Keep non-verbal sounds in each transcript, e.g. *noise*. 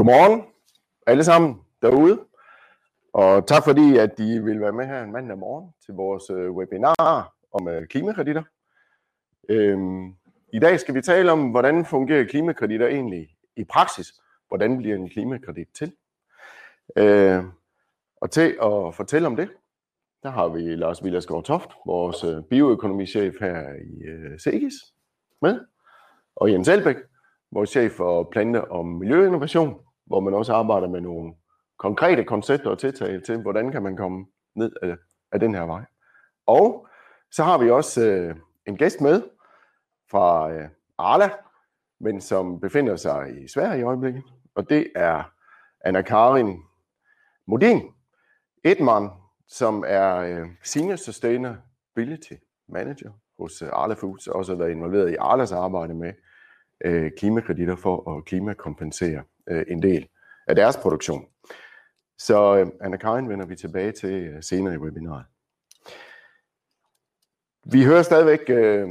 Godmorgen alle sammen derude, og tak fordi, at I vil være med her en mandag morgen til vores øh, webinar om øh, klimakreditter. Øhm, I dag skal vi tale om, hvordan fungerer klimakreditter egentlig i praksis? Hvordan bliver en klimakredit til? Øh, og til at fortælle om det, der har vi Lars Villasgaard Toft, vores øh, bioøkonomichef her i Segis med, og Jens Elbæk, vores chef for plante- og miljøinnovation, hvor man også arbejder med nogle konkrete koncepter og tiltag til, hvordan kan man komme ned af, af den her vej. Og så har vi også øh, en gæst med fra øh, Arla, men som befinder sig i Sverige i øjeblikket, og det er Anna-Karin Modin Edman, som er øh, Senior Sustainability Manager hos øh, Arla Foods, og også har været involveret i Arlas arbejde med øh, klimakreditter for at klimakompensere øh, en del af deres produktion. Så øh, Anna Karin vender vi tilbage til øh, senere i webinaret. Vi hører stadigvæk øh,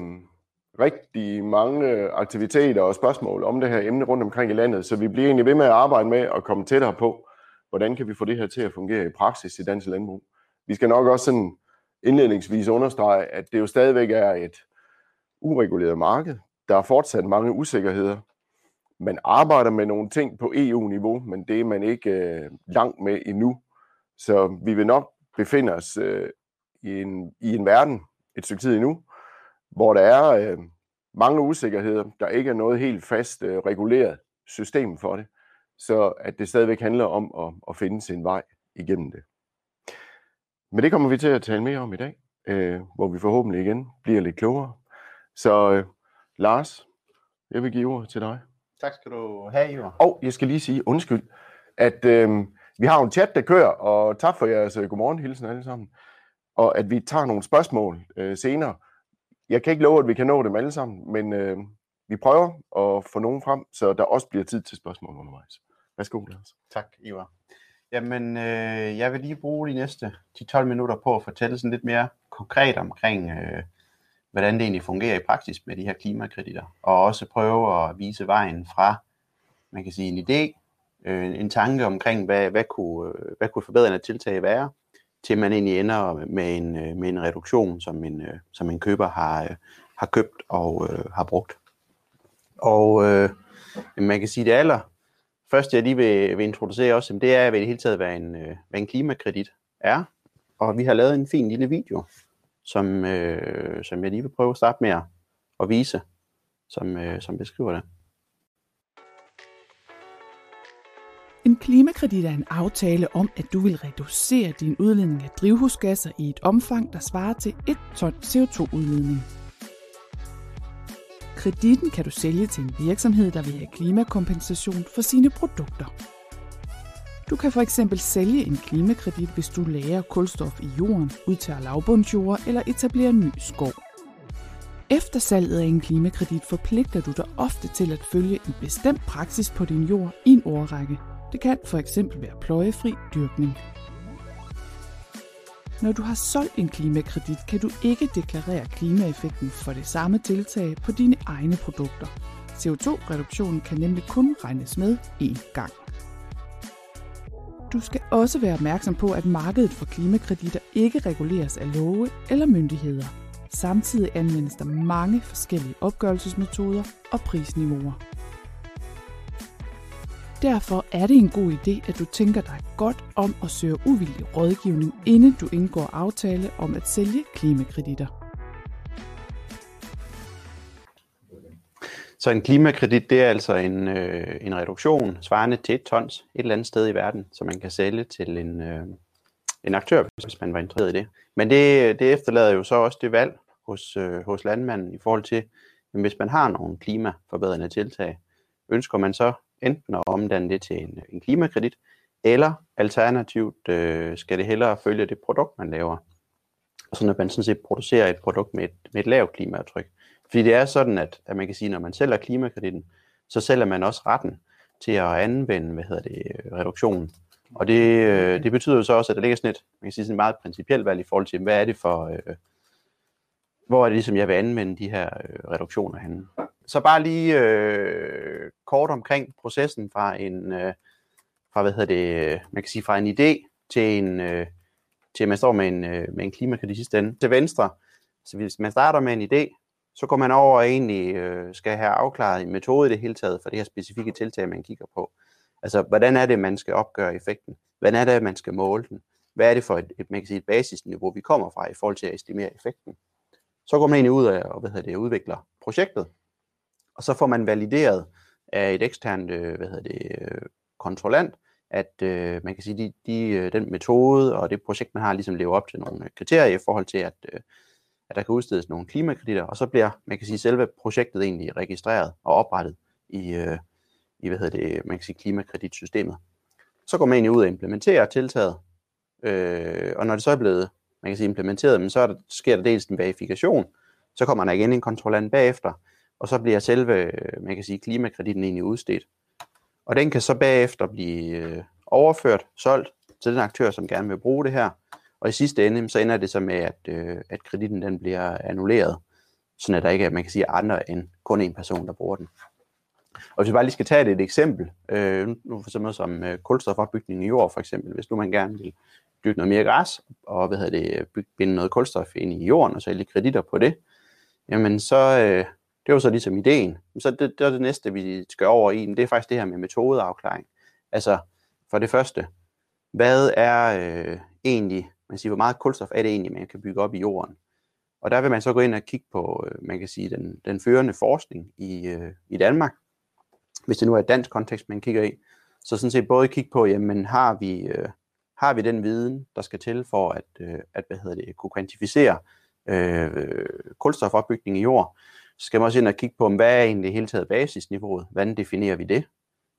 rigtig mange aktiviteter og spørgsmål om det her emne rundt omkring i landet, så vi bliver egentlig ved med at arbejde med at komme tættere på, hvordan kan vi få det her til at fungere i praksis i dansk landbrug. Vi skal nok også sådan indledningsvis understrege, at det jo stadigvæk er et ureguleret marked. Der er fortsat mange usikkerheder. Man arbejder med nogle ting på EU-niveau, men det er man ikke øh, langt med endnu. Så vi vil nok befinde os øh, i, en, i en verden et stykke tid endnu, hvor der er øh, mange usikkerheder. Der ikke er noget helt fast øh, reguleret system for det. Så at det stadigvæk handler om at, at finde sin vej igennem det. Men det kommer vi til at tale mere om i dag, øh, hvor vi forhåbentlig igen bliver lidt klogere. Så øh, Lars, jeg vil give ordet til dig. Tak skal du have, Ivar. Og jeg skal lige sige undskyld, at øh, vi har en chat, der kører, og tak for jeres øh, godmorgen hilsen alle sammen. Og at vi tager nogle spørgsmål øh, senere. Jeg kan ikke love, at vi kan nå dem alle sammen, men øh, vi prøver at få nogen frem, så der også bliver tid til spørgsmål undervejs. Værsgo, Lars. Tak, Ivar. Jamen, øh, jeg vil lige bruge de næste 10-12 minutter på at fortælle sådan lidt mere konkret omkring, øh, hvordan det egentlig fungerer i praksis med de her klimakreditter, og også prøve at vise vejen fra, man kan sige, en idé, øh, en tanke omkring, hvad, hvad, kunne, øh, hvad kunne forbedrende tiltag være, til man egentlig ender med en, øh, med en reduktion, som en, øh, som en køber har, har købt og øh, har brugt. Og øh, man kan sige, det aller første, jeg lige vil, vil introducere også, det er, hvad det hele taget, hvad en, hvad en klimakredit er. Og vi har lavet en fin lille video, som, øh, som jeg lige vil prøve at starte med at vise, som, øh, som beskriver det. En klimakredit er en aftale om, at du vil reducere din udledning af drivhusgasser i et omfang, der svarer til 1 ton CO2-udledning. Kreditten kan du sælge til en virksomhed, der vil have klimakompensation for sine produkter. Du kan for eksempel sælge en klimakredit, hvis du lærer kulstof i jorden, udtager lavbundsjord eller etablerer ny skov. Efter salget af en klimakredit forpligter du dig ofte til at følge en bestemt praksis på din jord i en årrække. Det kan for eksempel være pløjefri dyrkning. Når du har solgt en klimakredit, kan du ikke deklarere klimaeffekten for det samme tiltag på dine egne produkter. CO2-reduktionen kan nemlig kun regnes med én gang. Du skal også være opmærksom på, at markedet for klimakreditter ikke reguleres af love eller myndigheder. Samtidig anvendes der mange forskellige opgørelsesmetoder og prisniveauer. Derfor er det en god idé, at du tænker dig godt om at søge uvildig rådgivning, inden du indgår aftale om at sælge klimakreditter. Så en klimakredit, det er altså en, øh, en reduktion svarende til et tons et eller andet sted i verden, som man kan sælge til en, øh, en aktør, hvis man var interesseret i det. Men det, det efterlader jo så også det valg hos, øh, hos landmanden i forhold til, jamen, hvis man har nogle klimaforbedrende tiltag, ønsker man så enten at omdanne det til en, en klimakredit, eller alternativt øh, skal det hellere følge det produkt, man laver. Så at man sådan set producerer et produkt med et, med et lavt klimaaftryk. Fordi det er sådan, at, at man kan sige, at når man sælger klimakreditten, så sælger man også retten til at anvende, hvad hedder det, reduktionen. Og det, øh, det betyder jo så også, at der ligger sådan et, man kan sige sådan et meget principielt valg i forhold til, hvad er det for, øh, hvor er det ligesom, jeg vil anvende de her øh, reduktioner henne. Så bare lige øh, kort omkring processen fra en, øh, fra hvad hedder det, man kan sige fra en idé til en, øh, til at man står med en, øh, med en klimakredit sidste ende. Til venstre, så hvis man starter med en idé, så går man over og egentlig øh, skal have afklaret en metode i det hele taget for det her specifikke tiltag, man kigger på. Altså, hvordan er det, man skal opgøre effekten? Hvordan er det, man skal måle den? Hvad er det for et, et, man kan sige, et basisniveau, vi kommer fra i forhold til at estimere effekten? Så går man egentlig ud og hvad hedder det, udvikler projektet, og så får man valideret af et eksternt øh, hvad hedder det, øh, kontrollant, at øh, man kan sige, de, de, øh, den metode og det projekt, man har, ligesom lever op til nogle kriterier i forhold til, at, øh, at der kan udstedes nogle klimakreditter, og så bliver, man kan sige, selve projektet egentlig registreret og oprettet i, øh, i hvad hedder det, man kan sige, klimakreditsystemet. Så går man egentlig ud og implementerer tiltaget, øh, og når det så er blevet, man kan sige, implementeret, men så er der, sker der dels en verifikation, så kommer der igen en kontrollant bagefter, og så bliver selve, man kan sige, klimakreditten egentlig udstedt. Og den kan så bagefter blive øh, overført, solgt til den aktør, som gerne vil bruge det her. Og i sidste ende, så ender det så med, at, øh, at kreditten den bliver annulleret, sådan at der ikke er, man kan sige, andre end kun en person, der bruger den. Og hvis vi bare lige skal tage det et eksempel, øh, nu for eksempel som øh, kulstofopbygning i jord for eksempel, hvis nu man gerne vil dyrke noget mere græs, og hvad hedder det, bygge, binde noget kulstof ind i jorden, og sælge kreditter på det, jamen så, øh, det var så ligesom ideen. Så det, det er det næste, vi skal over i, det er faktisk det her med metodeafklaring. Altså, for det første, hvad er øh, egentlig, man siger, hvor meget kulstof er det egentlig, man kan bygge op i jorden? Og der vil man så gå ind og kigge på, øh, man kan sige, den, den førende forskning i, øh, i Danmark, hvis det nu er et dansk kontekst, man kigger i. Så sådan set både kigge på, jamen har vi, øh, har vi den viden, der skal til for at, øh, at hvad hedder det, kunne kvantificere øh, kulstofopbygning i jord, så skal man også ind og kigge på, hvad er egentlig hele taget basisniveauet? Hvordan definerer vi det?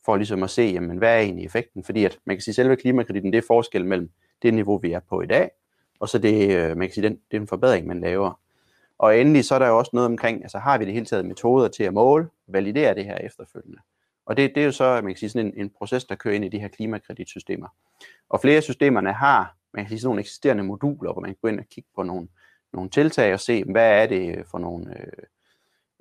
For ligesom at se, jamen, hvad er egentlig effekten? Fordi at man kan sige, at selve klimakreditten, det er forskel mellem det niveau, vi er på i dag, og så det, øh, man kan sige, den, det er en forbedring, man laver. Og endelig så er der jo også noget omkring, altså har vi det hele taget metoder til at måle, validere det her efterfølgende. Og det, det er jo så, man kan sige, sådan en, en proces, der kører ind i de her klimakreditsystemer. Og flere af systemerne har, man kan sige, sådan nogle eksisterende moduler, hvor man kan gå ind og kigge på nogle, nogle tiltag og se, hvad er det for nogle øh,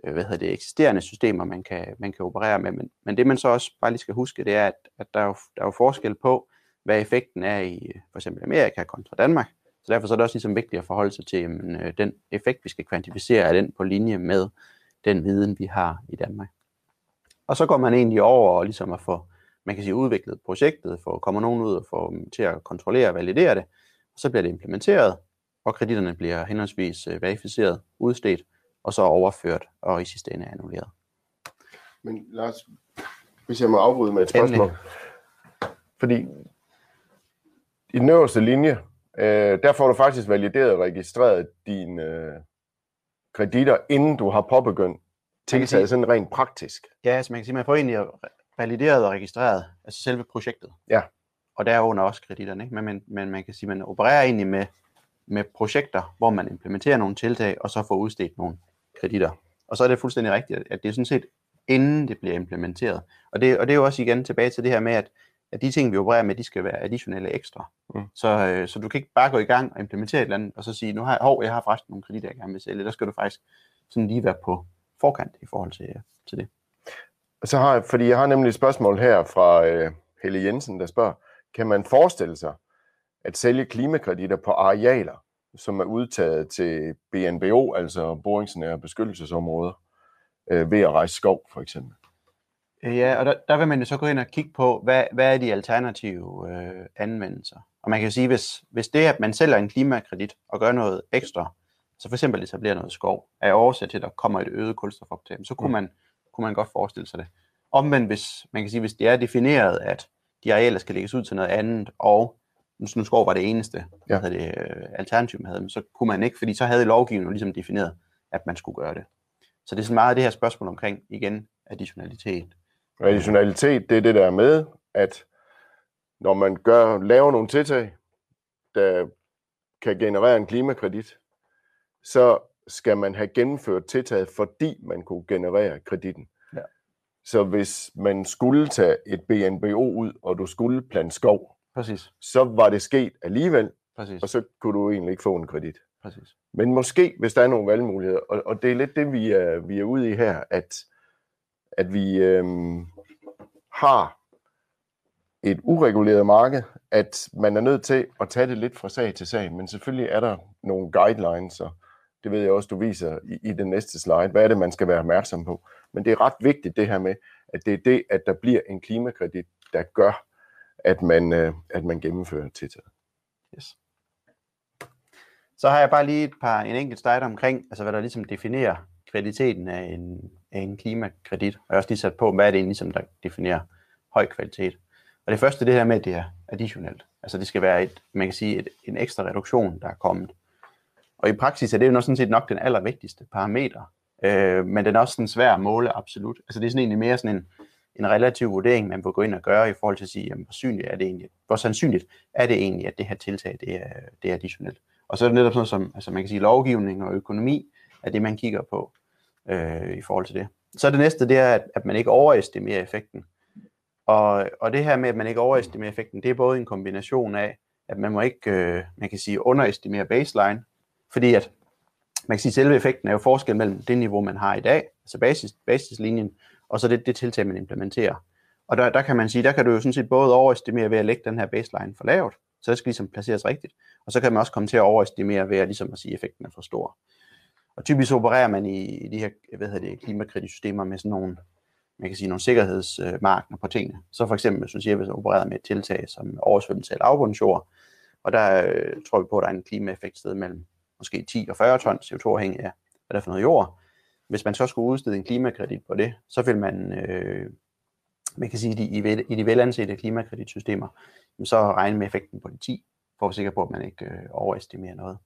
øh, hvad hedder det, eksisterende systemer, man kan, man kan operere med. Men, men det man så også bare lige skal huske, det er, at, at der, er jo, der er jo forskel på, hvad effekten er i øh, for eksempel Amerika kontra Danmark. Så derfor så er det også ligesom vigtigt at forholde sig til, jamen, øh, den effekt, vi skal kvantificere, er den på linje med den viden, vi har i Danmark. Og så går man egentlig over og ligesom at få, man kan sige, udviklet projektet, for kommer nogen ud og få til at kontrollere og validere det, og så bliver det implementeret, og kreditterne bliver henholdsvis øh, verificeret, udstedt, og så overført og i sidste ende annulleret. Men Lars, hvis jeg må afbryde med et spørgsmål. Endelig. Fordi i den øverste linje, øh, der får du faktisk valideret og registreret dine øh, kreditter, inden du har påbegyndt tiltaget sådan rent praktisk. Ja, altså man kan sige, man får egentlig valideret og registreret altså selve projektet. Ja. Og derunder også kreditterne. Ikke? Men, men, men man kan sige, man opererer egentlig med, med projekter, hvor man implementerer nogle tiltag, og så får udstedt nogle kreditter. Og så er det fuldstændig rigtigt, at det er sådan set inden det bliver implementeret. Og det, og det er jo også igen tilbage til det her med, at, at de ting, vi opererer med, de skal være additionelle ekstra. Mm. Så, øh, så du kan ikke bare gå i gang og implementere et eller andet, og så sige, nu har jeg, hov, jeg har faktisk nogle kreditter, jeg gerne vil sælge. Der skal du faktisk sådan lige være på forkant i forhold til, til det. Så har, fordi jeg har nemlig et spørgsmål her fra øh, Helle Jensen, der spørger, kan man forestille sig at sælge klimakreditter på arealer, som er udtaget til BNBO, altså boringsnære beskyttelsesområder, øh, ved at rejse skov for eksempel. Ja, og der, der vil man jo så gå ind og kigge på, hvad, hvad er de alternative øh, anvendelser. Og man kan sige, hvis, hvis det at man sælger en klimakredit og gør noget ekstra, så for eksempel etablere noget skov, er årsag til, at der kommer et øget kulstofoptag, så kunne, mm. man, kunne man godt forestille sig det. Omvendt, hvis man kan sige, hvis det er defineret, at de arealer skal lægges ud til noget andet, og skov var det eneste ja. det, øh, alternativ, man havde, men så kunne man ikke, fordi så havde lovgivningen ligesom defineret, at man skulle gøre det. Så det er så meget det her spørgsmål omkring, igen, additionalitet. Additionalitet, det er det der med, at når man gør, laver nogle tiltag, der kan generere en klimakredit, så skal man have gennemført tiltaget, fordi man kunne generere kreditten. Ja. Så hvis man skulle tage et BNBO ud, og du skulle plante skov, Præcis. så var det sket alligevel, Præcis. og så kunne du egentlig ikke få en kredit. Præcis. Men måske, hvis der er nogle valgmuligheder, og, og det er lidt det, vi er, vi er ude i her, at, at vi øhm, har et ureguleret marked, at man er nødt til at tage det lidt fra sag til sag, men selvfølgelig er der nogle guidelines, og det ved jeg også, du viser i, i den næste slide. Hvad er det, man skal være opmærksom på? Men det er ret vigtigt det her med, at det er det, at der bliver en klimakredit, der gør, at man, øh, at man gennemfører tiltaget. Yes. Så har jeg bare lige et par, en enkelt slide omkring, altså hvad der ligesom definerer kvaliteten af en, af en klimakredit. Og jeg har også lige sat på, hvad er det egentlig, som der definerer høj kvalitet. Og det første det her med, at det er additionelt. Altså det skal være et, man kan sige, et, en ekstra reduktion, der er kommet. Og i praksis er det jo nok sådan set nok den allervigtigste parameter. Øh, men den er også sådan svær at måle absolut. Altså det er sådan egentlig mere sådan en, en relativ vurdering, man vil gå ind og gøre i forhold til at sige, jamen, hvor, synligt er det egentlig, hvor sandsynligt er det egentlig, at det her tiltag det er, det er additionelt. Og så er det netop sådan som, altså man kan sige, lovgivning og økonomi er det, man kigger på øh, i forhold til det. Så er det næste, det er, at, at man ikke overestimerer effekten. Og, og det her med, at man ikke overestimerer effekten, det er både en kombination af, at man må ikke, øh, man kan sige, underestimere baseline, fordi at man kan sige, at selve effekten er jo forskel mellem det niveau, man har i dag, altså basis, basislinjen, og så det, det tiltag, man implementerer. Og der, der kan man sige, der kan du jo sådan set både overestimere ved at lægge den her baseline for lavt, så det skal ligesom placeres rigtigt, og så kan man også komme til at overestimere ved at, ligesom at sige, at effekten er for stor. Og typisk opererer man i, i de her hvad hedder det, klimakreditsystemer med sådan nogle, man kan sige, nogle sikkerhedsmarkeder på tingene. Så for eksempel, synes jeg, hvis man opererer med et tiltag som oversvømmelse af lavbundsjord, og der øh, tror vi på, at der er en klimaeffekt sted mellem måske 10 og 40 ton CO2 afhængig af, hvad der er for noget jord. Hvis man så skulle udstede en klimakredit på det, så vil man, øh, man kan sige, at i, i de velansete klimakreditsystemer, så regne med effekten på de 10, for at være sikker på, at man ikke øh, overestimerer noget.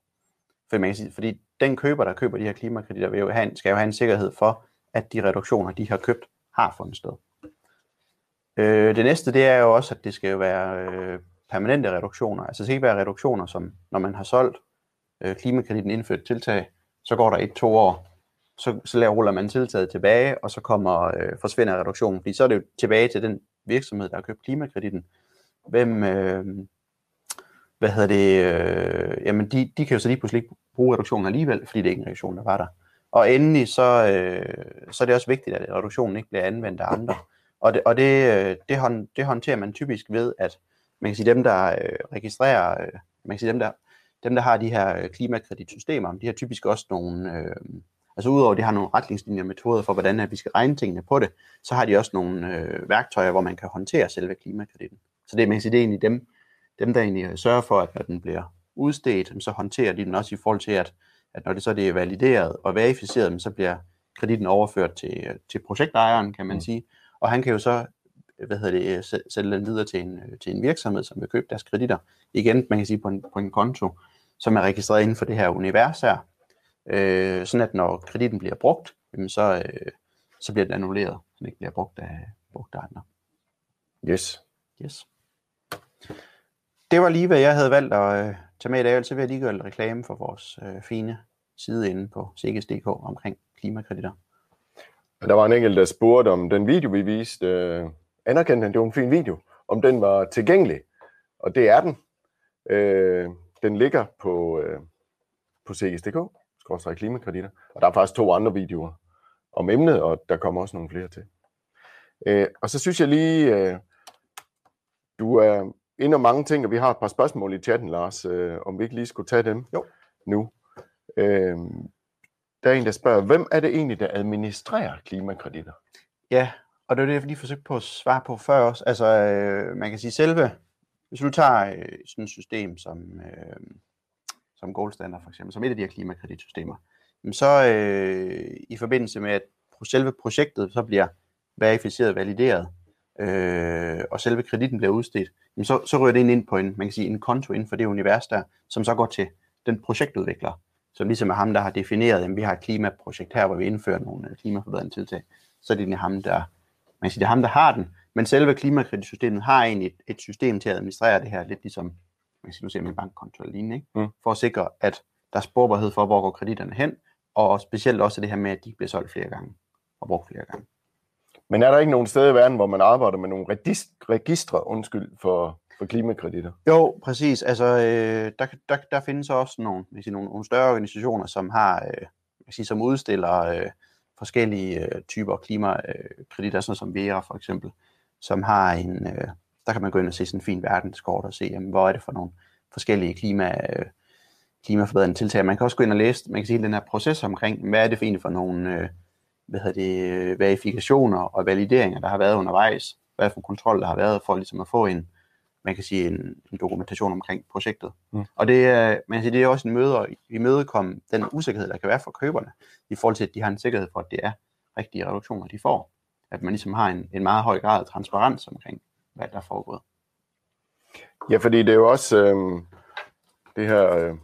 For man kan sige, fordi den køber, der køber de her klimakreditter, vil jo have, skal jo have en sikkerhed for, at de reduktioner, de har købt, har fundet sted. Øh, det næste, det er jo også, at det skal jo være øh, permanente reduktioner. Altså det skal ikke være reduktioner, som når man har solgt øh, klimakreditten indført tiltag, så går der et-to år, så, så laver, ruller man tiltaget tilbage, og så kommer øh, forsvinder reduktionen, fordi så er det jo tilbage til den virksomhed, der har købt klimakreditten. Hvem, øh, hvad hedder det, øh, jamen de, de kan jo så lige pludselig ikke bruge reduktionen alligevel, fordi det er ikke en reduktion, der var der. Og endelig så, øh, så er det også vigtigt, at reduktionen ikke bliver anvendt af andre. Og det, og det, øh, det, hånd, det håndterer man typisk ved, at man kan sige, dem, der øh, registrerer, øh, man kan sige, dem, der dem, der har de her øh, klimakreditsystemer, de har typisk også nogle, øh, altså udover at de har nogle retningslinjer og metoder for, hvordan at vi skal regne tingene på det, så har de også nogle øh, værktøjer, hvor man kan håndtere selve klimakreditten. Så det, man kan sige, det er egentlig dem, dem der egentlig øh, sørger for, at når den bliver udstedt, så håndterer de den også i forhold til, at, at når det så det er valideret og verificeret, så bliver kreditten overført til, øh, til projektejeren, kan man mm. sige. Og han kan jo så hvad hedder det, sælge den videre til en, til en virksomhed, som vil købe deres kreditter. Igen, man kan sige på en, på en konto som er registreret inden for det her univers her. Øh, sådan at når kreditten bliver brugt, jamen så, øh, så bliver den annulleret, så den ikke bliver brugt af, brugt af andre. Yes. Yes. Det var lige, hvad jeg havde valgt at øh, tage med i dag, så vil jeg lige gøre reklame for vores øh, fine side inde på CGS.dk omkring klimakreditter. Der var en enkelt, der spurgte om den video, vi viste. Øh, anerkendte han, det var en fin video, om den var tilgængelig. Og det er den. Øh, den ligger på, øh, på CGS.dk, skråstrej klimakreditter, og der er faktisk to andre videoer om emnet, og der kommer også nogle flere til. Øh, og så synes jeg lige, øh, du er inde mange ting, og vi har et par spørgsmål i chatten, Lars, øh, om vi ikke lige skulle tage dem jo. nu. Øh, der er en, der spørger, hvem er det egentlig, der administrerer klimakreditter? Ja, og det er det, jeg lige forsøgte på at svare på før også. Altså, øh, man kan sige, selve hvis du tager øh, sådan et system som, øh, som Gold Standard for eksempel, som et af de her klimakreditsystemer, så øh, i forbindelse med, at selve projektet så bliver verificeret valideret, øh, og selve kreditten bliver udstedt, jamen så, så ryger det ind på en, man kan sige, en konto inden for det univers der, som så går til den projektudvikler, som ligesom er ham, der har defineret, at vi har et klimaprojekt her, hvor vi indfører nogle øh, klimaforbedrende tiltag, så er det ham, der, man kan sige, det er ham, der har den, men selve klimakreditsystemet har egentlig et, et system til at administrere det her, lidt ligesom, man siger, nu ser med bankkonto eller lignende, ikke? Mm. for at sikre, at der er sporbarhed for, hvor går kreditterne hen, og specielt også det her med, at de bliver solgt flere gange og brugt flere gange. Men er der ikke nogen steder i verden, hvor man arbejder med nogle registre undskyld, for, for klimakreditter? Jo, præcis. Altså, øh, der, der, der findes også nogle, sige, nogle, nogle større organisationer, som har, øh, sige, som udstiller øh, forskellige øh, typer klimakreditter, sådan som Vera for eksempel som har en, øh, der kan man gå ind og se sådan en fin verdenskort og se, jamen, hvor er det for nogle forskellige klima, øh, klimaforbedrende tiltag. Man kan også gå ind og læse, man kan sige, den her proces omkring, hvad er det for egentlig for nogle øh, hvad hedder det, verifikationer og valideringer, der har været undervejs, hvad for kontrol, der har været for ligesom at få en, man kan sige, en, en dokumentation omkring projektet. Mm. Og det er, man kan sige, det er også en møde i mødekomme den usikkerhed, der kan være for køberne, i forhold til, at de har en sikkerhed for, at det er rigtige reduktioner, de får. At man ligesom har en, en meget høj grad af transparens omkring, hvad der er foregået. Ja, fordi det er jo også øh, det her øh,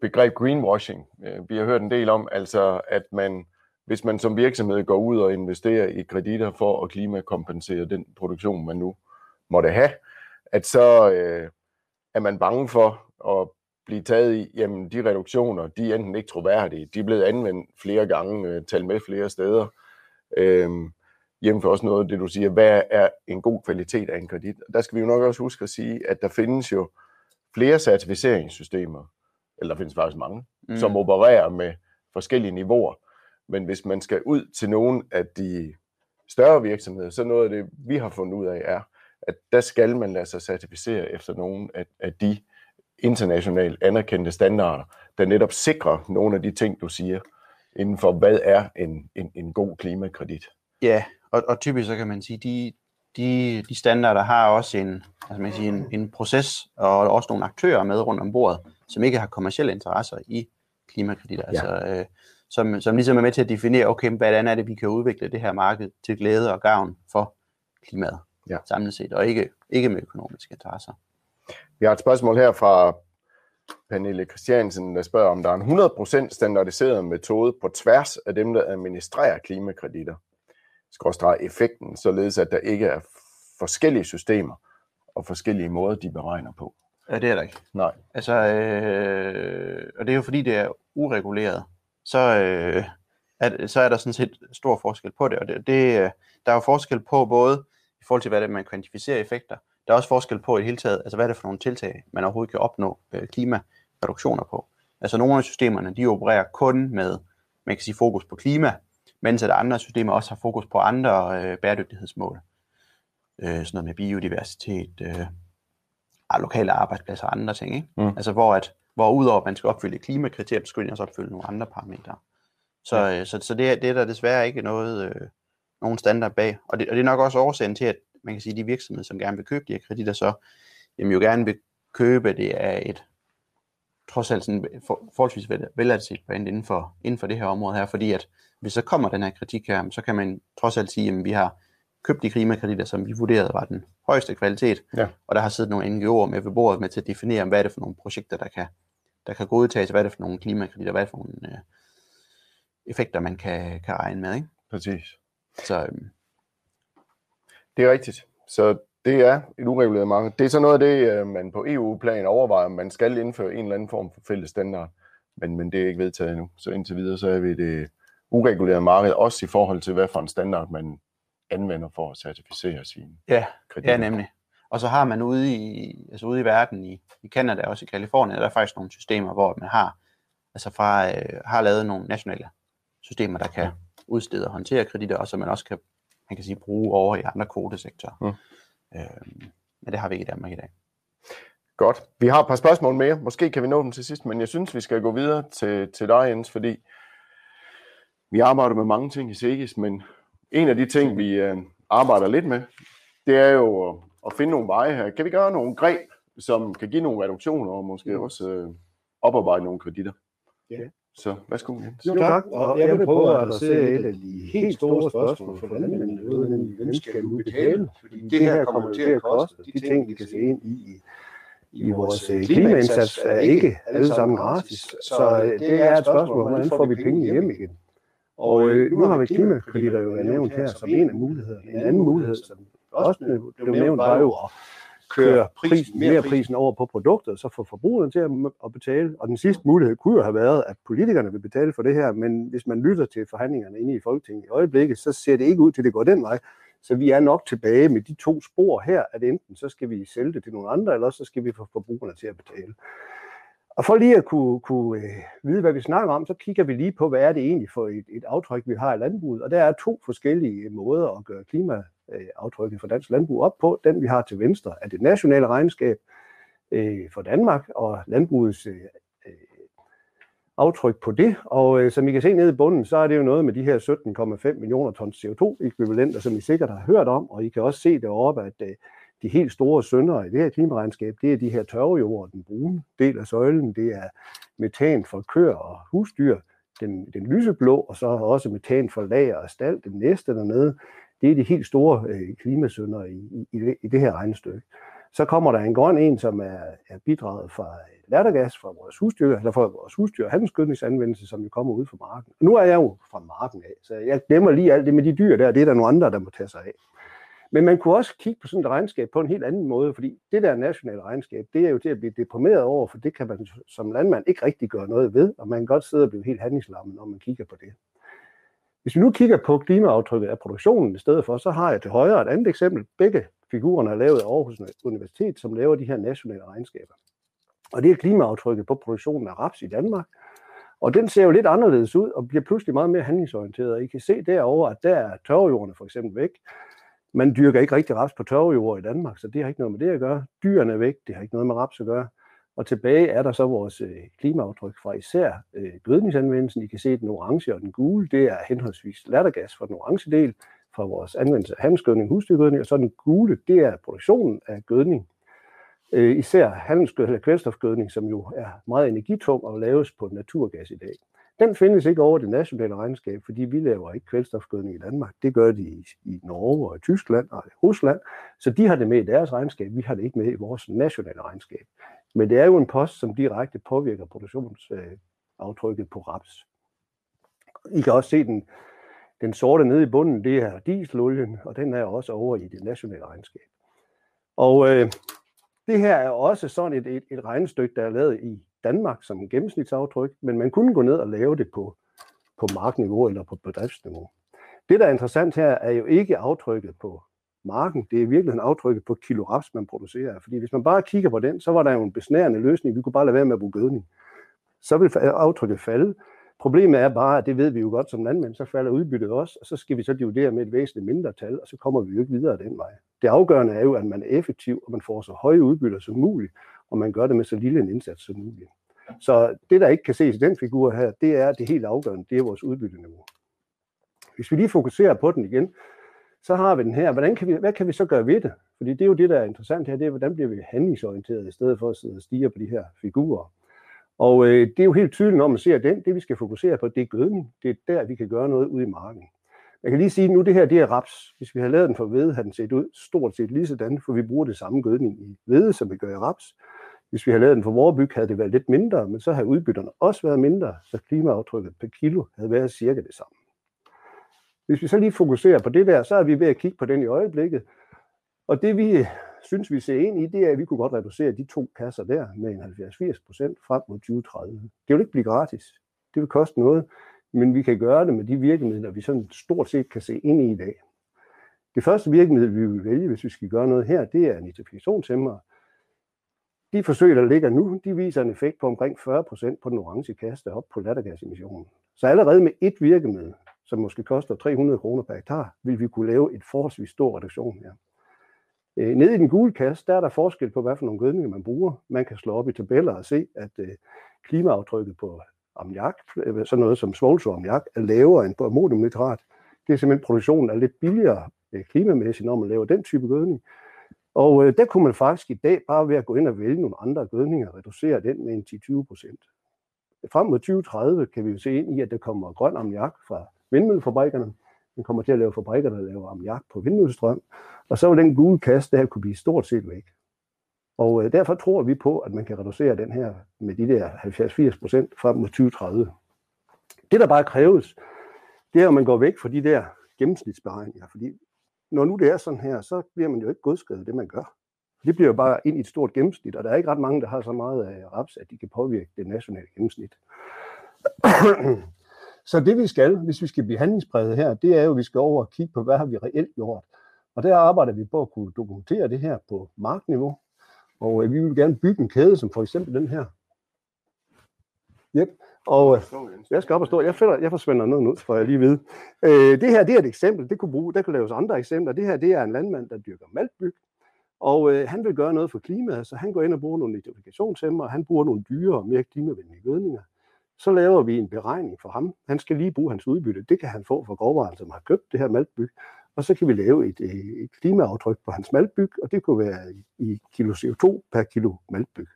begreb greenwashing, øh, vi har hørt en del om, altså at man, hvis man som virksomhed går ud og investerer i kreditter for at klimakompensere den produktion, man nu måtte have, at så øh, er man bange for at blive taget i, jamen de reduktioner, de er enten ikke troværdige, de er blevet anvendt flere gange, øh, talt med flere steder. Øh, for også noget af det, du siger, hvad er en god kvalitet af en kredit? Der skal vi jo nok også huske at sige, at der findes jo flere certificeringssystemer, eller der findes faktisk mange, mm. som opererer med forskellige niveauer. Men hvis man skal ud til nogle af de større virksomheder, så noget af det, vi har fundet ud af, er, at der skal man lade sig certificere efter nogle af, af de internationalt anerkendte standarder, der netop sikrer nogle af de ting, du siger, inden for hvad er en, en, en god klimakredit. Ja, og, og typisk så kan man sige, de, de, de standarder har også en, altså man kan sige, en, en proces og også nogle aktører med rundt om bordet, som ikke har kommersielle interesser i klimakreditter. Ja. Altså, øh, som, som ligesom er med til at definere, okay, hvordan er det, vi kan udvikle det her marked til glæde og gavn for klimaet ja. samlet set, og ikke, ikke med økonomiske interesser. Vi har et spørgsmål her fra Pernille Christiansen, der spørger, om der er en 100% standardiseret metode på tværs af dem, der administrerer klimakreditter effekten, således at der ikke er forskellige systemer og forskellige måder, de beregner på. Ja, det er der ikke. Nej. Altså, øh, og det er jo fordi, det er ureguleret, så, øh, er, så er der sådan set stor forskel på det, og det, det, der er jo forskel på både i forhold til, hvad det er, man kvantificerer effekter, der er også forskel på i det hele taget, altså hvad er det for nogle tiltag, man overhovedet kan opnå øh, klimareduktioner på. Altså nogle af systemerne, de opererer kun med, man kan sige, fokus på klima, mens at andre systemer også har fokus på andre øh, bæredygtighedsmål. Øh, sådan noget med biodiversitet, øh, lokale arbejdspladser og andre ting. Ikke? Mm. Altså hvor, at, hvor udover at man skal opfylde klimakriterier, så skal man også opfylde nogle andre parametre. Så, ja. øh, så, så det, det er der desværre ikke noget, øh, nogen standard bag. Og det, og det er nok også årsagen til, at man kan sige, at de virksomheder, som gerne vil købe de her kreditter, så jamen, jo gerne vil købe det af et trods alt sådan for, forholdsvis vel, veladset brand inden for, inden for det her område her, fordi at hvis så kommer den her kritik her, så kan man trods alt sige, at vi har købt de klimakreditter, som vi vurderede var den højeste kvalitet, ja. og der har siddet nogle NGO'er med ved bordet med til at definere, hvad er det for nogle projekter, der kan, der kan godtages, hvad er det for nogle klimakreditter, hvad er det for nogle øh, effekter, man kan, kan regne med. Ikke? Præcis. Så, øhm. Det er rigtigt. Så det er et ureguleret marked. Det er så noget af det, øh, man på EU-plan overvejer, om man skal indføre en eller anden form for fælles standard. Men, men det er ikke vedtaget endnu. Så indtil videre, så er vi det ureguleret marked, også i forhold til, hvad for en standard man anvender for at certificere sine ja, kreditter. Ja, nemlig. Og så har man ude i, altså ude i verden, i, i Canada og også i Kalifornien, der er faktisk nogle systemer, hvor man har, altså fra, øh, har lavet nogle nationale systemer, der kan udstede og håndtere kreditter, og så man også kan, man kan sige, bruge over i andre kvotesektorer. Mm. Øh, men det har vi ikke i Danmark i dag. Godt. Vi har et par spørgsmål mere. Måske kan vi nå dem til sidst, men jeg synes, vi skal gå videre til, til dig, Jens, fordi vi arbejder med mange ting i SEGIS, men en af de ting, vi øh, arbejder lidt med, det er jo at, at finde nogle veje her. Kan vi gøre nogle greb, som kan give nogle reduktioner og måske mm. også øh, oparbejde nogle kreditter? Ja. Så værsgo, Jens. Jo, tak. Og jeg vil prøve at adressere et af de helt store spørgsmål for landmændene, hvem skal nu betale? Fordi det her kommer til at koste. De ting, vi kan se ind i i vores øh, klimaindsats, er ikke alle sammen gratis. Så øh, det er et spørgsmål, hvordan får vi penge hjem igen? Og øh, nu har vi klimakreditter jo nævnt her som en af mulighederne. En anden mulighed, som også blev nævnt, var jo at køre prisen, mere prisen over på produktet, så få forbrugerne til at betale. Og den sidste mulighed kunne jo have været, at politikerne vil betale for det her, men hvis man lytter til forhandlingerne inde i Folketinget i øjeblikket, så ser det ikke ud til, at det går den vej. Så vi er nok tilbage med de to spor her, at enten så skal vi sælge det til nogle andre, eller så skal vi få forbrugerne til at betale. Og for lige at kunne, kunne øh, vide, hvad vi snakker om, så kigger vi lige på, hvad er det egentlig for et, et aftryk, vi har i landbruget. Og der er to forskellige øh, måder at gøre klimaaftrykket øh, for dansk landbrug op på. Den, vi har til venstre, er det nationale regnskab øh, for Danmark og landbrugets øh, øh, aftryk på det. Og øh, som I kan se nede i bunden, så er det jo noget med de her 17,5 millioner tons CO2-ekvivalenter, som I sikkert har hørt om. Og I kan også se deroppe, at øh, de helt store sønder i det her klimaregnskab, det er de her tørvejord, den brune del af søjlen, det er metan for køer og husdyr, den, den lyseblå, og så også metan for lager og stald, den næste dernede, det er de helt store øh, klimasønder i, i, i det her regnestykke. Så kommer der en grøn en, som er, er bidraget fra lattergas fra vores husdyr, eller fra vores husdyr og handelsgødningsanvendelse, som jo kommer ud fra marken. Nu er jeg jo fra marken af, så jeg glemmer lige alt det med de dyr der, det er der nogle andre, der må tage sig af. Men man kunne også kigge på sådan et regnskab på en helt anden måde, fordi det der nationale regnskab, det er jo til at blive deprimeret over, for det kan man som landmand ikke rigtig gøre noget ved, og man kan godt sidde og blive helt handlingslammet, når man kigger på det. Hvis vi nu kigger på klimaaftrykket af produktionen i stedet for, så har jeg til højre et andet eksempel. Begge figurerne er lavet af Aarhus Universitet, som laver de her nationale regnskaber. Og det er klimaaftrykket på produktionen af raps i Danmark. Og den ser jo lidt anderledes ud og bliver pludselig meget mere handlingsorienteret. Og I kan se derover, at der er tørrejordene for eksempel væk. Man dyrker ikke rigtig raps på tørvejord i Danmark, så det har ikke noget med det at gøre. Dyrene er væk, det har ikke noget med raps at gøre. Og tilbage er der så vores øh, klimaaftryk fra især øh, gødningsanvendelsen. I kan se den orange og den gule, det er henholdsvis lattergas fra den orange del, fra vores anvendelse af handelsgødning, husdyrgødning, og så den gule, det er produktionen af gødning. Øh, især handelsgødning eller kvælstofgødning, som jo er meget energitung og laves på naturgas i dag. Den findes ikke over det nationale regnskab, fordi vi laver ikke kvælstofgødning i Danmark. Det gør de i, i Norge og i Tyskland og i Rusland. Så de har det med i deres regnskab. Vi har det ikke med i vores nationale regnskab. Men det er jo en post, som direkte påvirker produktionsaftrykket på raps. I kan også se den, den sorte nede i bunden, det er dieselolien, og den er også over i det nationale regnskab. Og øh, det her er også sådan et, et, et regnestykke, der er lavet i Danmark som gennemsnitsaftryk, men man kunne gå ned og lave det på, på markniveau eller på bedriftsniveau. Det, der er interessant her, er jo ikke aftrykket på marken, det er i virkeligheden aftrykket på kilo raps, man producerer. Fordi hvis man bare kigger på den, så var der jo en besnærende løsning. Vi kunne bare lade være med at bruge gødning. Så vil aftrykket falde. Problemet er bare, at det ved vi jo godt som landmænd, så falder udbyttet også, og så skal vi så dividere med et væsentligt mindre tal, og så kommer vi jo ikke videre den vej. Det afgørende er jo, at man er effektiv, og man får så høje udbytter som muligt, og man gør det med så lille en indsats som muligt. Så det, der ikke kan ses i den figur her, det er det helt afgørende, det er vores udbytteniveau. Hvis vi lige fokuserer på den igen, så har vi den her. Hvordan kan vi, hvad kan vi så gøre ved det? Fordi det er jo det, der er interessant her, det er, hvordan bliver vi handlingsorienteret, i stedet for at sidde og stige på de her figurer. Og øh, det er jo helt tydeligt, når man ser den, det vi skal fokusere på, det er gødning. Det er der, vi kan gøre noget ude i marken. Jeg kan lige sige, at nu det her, det er raps. Hvis vi havde lavet den for hvede, havde den set ud stort set lige sådan, for vi bruger det samme gødning i hvede, som vi gør i raps. Hvis vi havde lavet den for vorbyg, havde det været lidt mindre, men så havde udbytterne også været mindre, så klimaaftrykket per kilo havde været cirka det samme. Hvis vi så lige fokuserer på det der, så er vi ved at kigge på den i øjeblikket. Og det vi synes, vi ser ind i, det er, at vi kunne godt reducere de to kasser der med en 70-80 procent frem mod 2030. Det vil ikke blive gratis. Det vil koste noget, men vi kan gøre det med de virkemidler, vi sådan stort set kan se ind i i dag. Det første virkemiddel, vi vil vælge, hvis vi skal gøre noget her, det er nitrifikationshæmmer. De forsøg, der ligger nu, de viser en effekt på omkring 40% på den orange kaste op på lattergasemissionen. Så allerede med et virkemiddel, som måske koster 300 kroner per hektar, vil vi kunne lave et forholdsvis stor reduktion her. Øh, nede i den gule kasse, der er der forskel på, hvad for nogle gødninger man bruger. Man kan slå op i tabeller og se, at øh, klimaaftrykket på ammoniak, øh, sådan noget som svovlsurammoniak, er lavere end på ammoniumnitrat. Det er simpelthen, produktionen er lidt billigere klimamæssigt, når man laver den type gødning. Og øh, der kunne man faktisk i dag bare ved at gå ind og vælge nogle andre gødninger, reducere den med en 10-20 procent. Frem mod 2030 kan vi jo se ind i, at der kommer grøn ammoniak fra vindmøllefabrikkerne. Den kommer til at lave fabrikker, der laver ammoniak på vindmøllestrøm. Og så vil den gule kasse der kunne blive stort set væk. Og øh, derfor tror vi på, at man kan reducere den her med de der 70-80 procent frem mod 2030. Det, der bare kræves, det er, at man går væk fra de der gennemsnitsberegninger. Fordi når nu det er sådan her, så bliver man jo ikke godskrevet det, man gør. Det bliver jo bare ind i et stort gennemsnit, og der er ikke ret mange, der har så meget af raps, at de kan påvirke det nationale gennemsnit. Så det vi skal, hvis vi skal blive handlingspræget her, det er jo, at vi skal over og kigge på, hvad har vi reelt gjort. Og der arbejder vi på at kunne dokumentere det her på markniveau. Og øh, vi vil gerne bygge en kæde, som for eksempel den her. Og øh, jeg skal op og stå. Jeg, finder, jeg forsvinder ned nu, for jeg lige ved. Øh, det her det er et eksempel. Det kunne bruge, der kunne laves andre eksempler. Det her det er en landmand, der dyrker maltbyg. Og øh, han vil gøre noget for klimaet, så han går ind og bruger nogle identifikationshemmer, og han bruger nogle dyre og mere klimavenlige gødninger. Så laver vi en beregning for ham. Han skal lige bruge hans udbytte. Det kan han få fra grovvaren, som har købt det her maltbyg. Og så kan vi lave et, et klimaaftryk på hans maltbyg, og det kunne være i kilo CO2 per kilo maltbyg.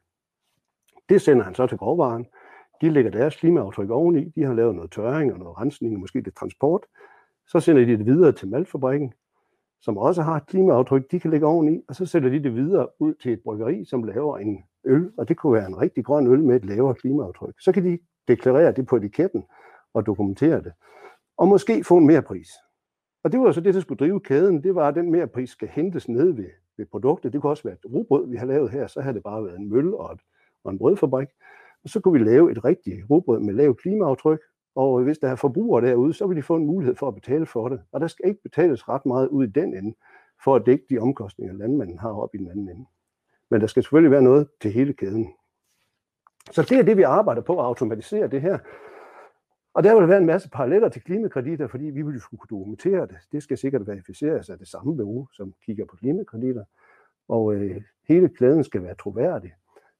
Det sender han så til grovvaren. De lægger deres klimaaftryk oveni. De har lavet noget tørring og noget rensning og måske lidt transport. Så sender de det videre til maltfabrikken, som også har et klimaaftryk, de kan lægge oveni, og så sætter de det videre ud til et bryggeri, som laver en øl, og det kunne være en rigtig grøn øl med et lavere klimaaftryk. Så kan de deklarere det på etiketten og dokumentere det, og måske få en mere pris. Og det var så det, der skulle drive kæden, det var, at den mere pris skal hentes ned ved, ved produktet. Det kunne også være et rugbrød, vi har lavet her, så havde det bare været en mølle og, et, og en brødfabrik. Og så kunne vi lave et rigtigt rugbrød med lavt klimaaftryk, og hvis der er forbrugere derude, så vil de få en mulighed for at betale for det. Og der skal ikke betales ret meget ud i den ende, for at dække de omkostninger, landmanden har op i den anden ende. Men der skal selvfølgelig være noget til hele kæden. Så det er det, vi arbejder på at automatisere det her. Og der vil være en masse paralleller til klimakreditter, fordi vi vil skulle kunne dokumentere det. Det skal sikkert verificeres af det samme bureau, som kigger på klimakreditter. Og øh, hele kæden skal være troværdig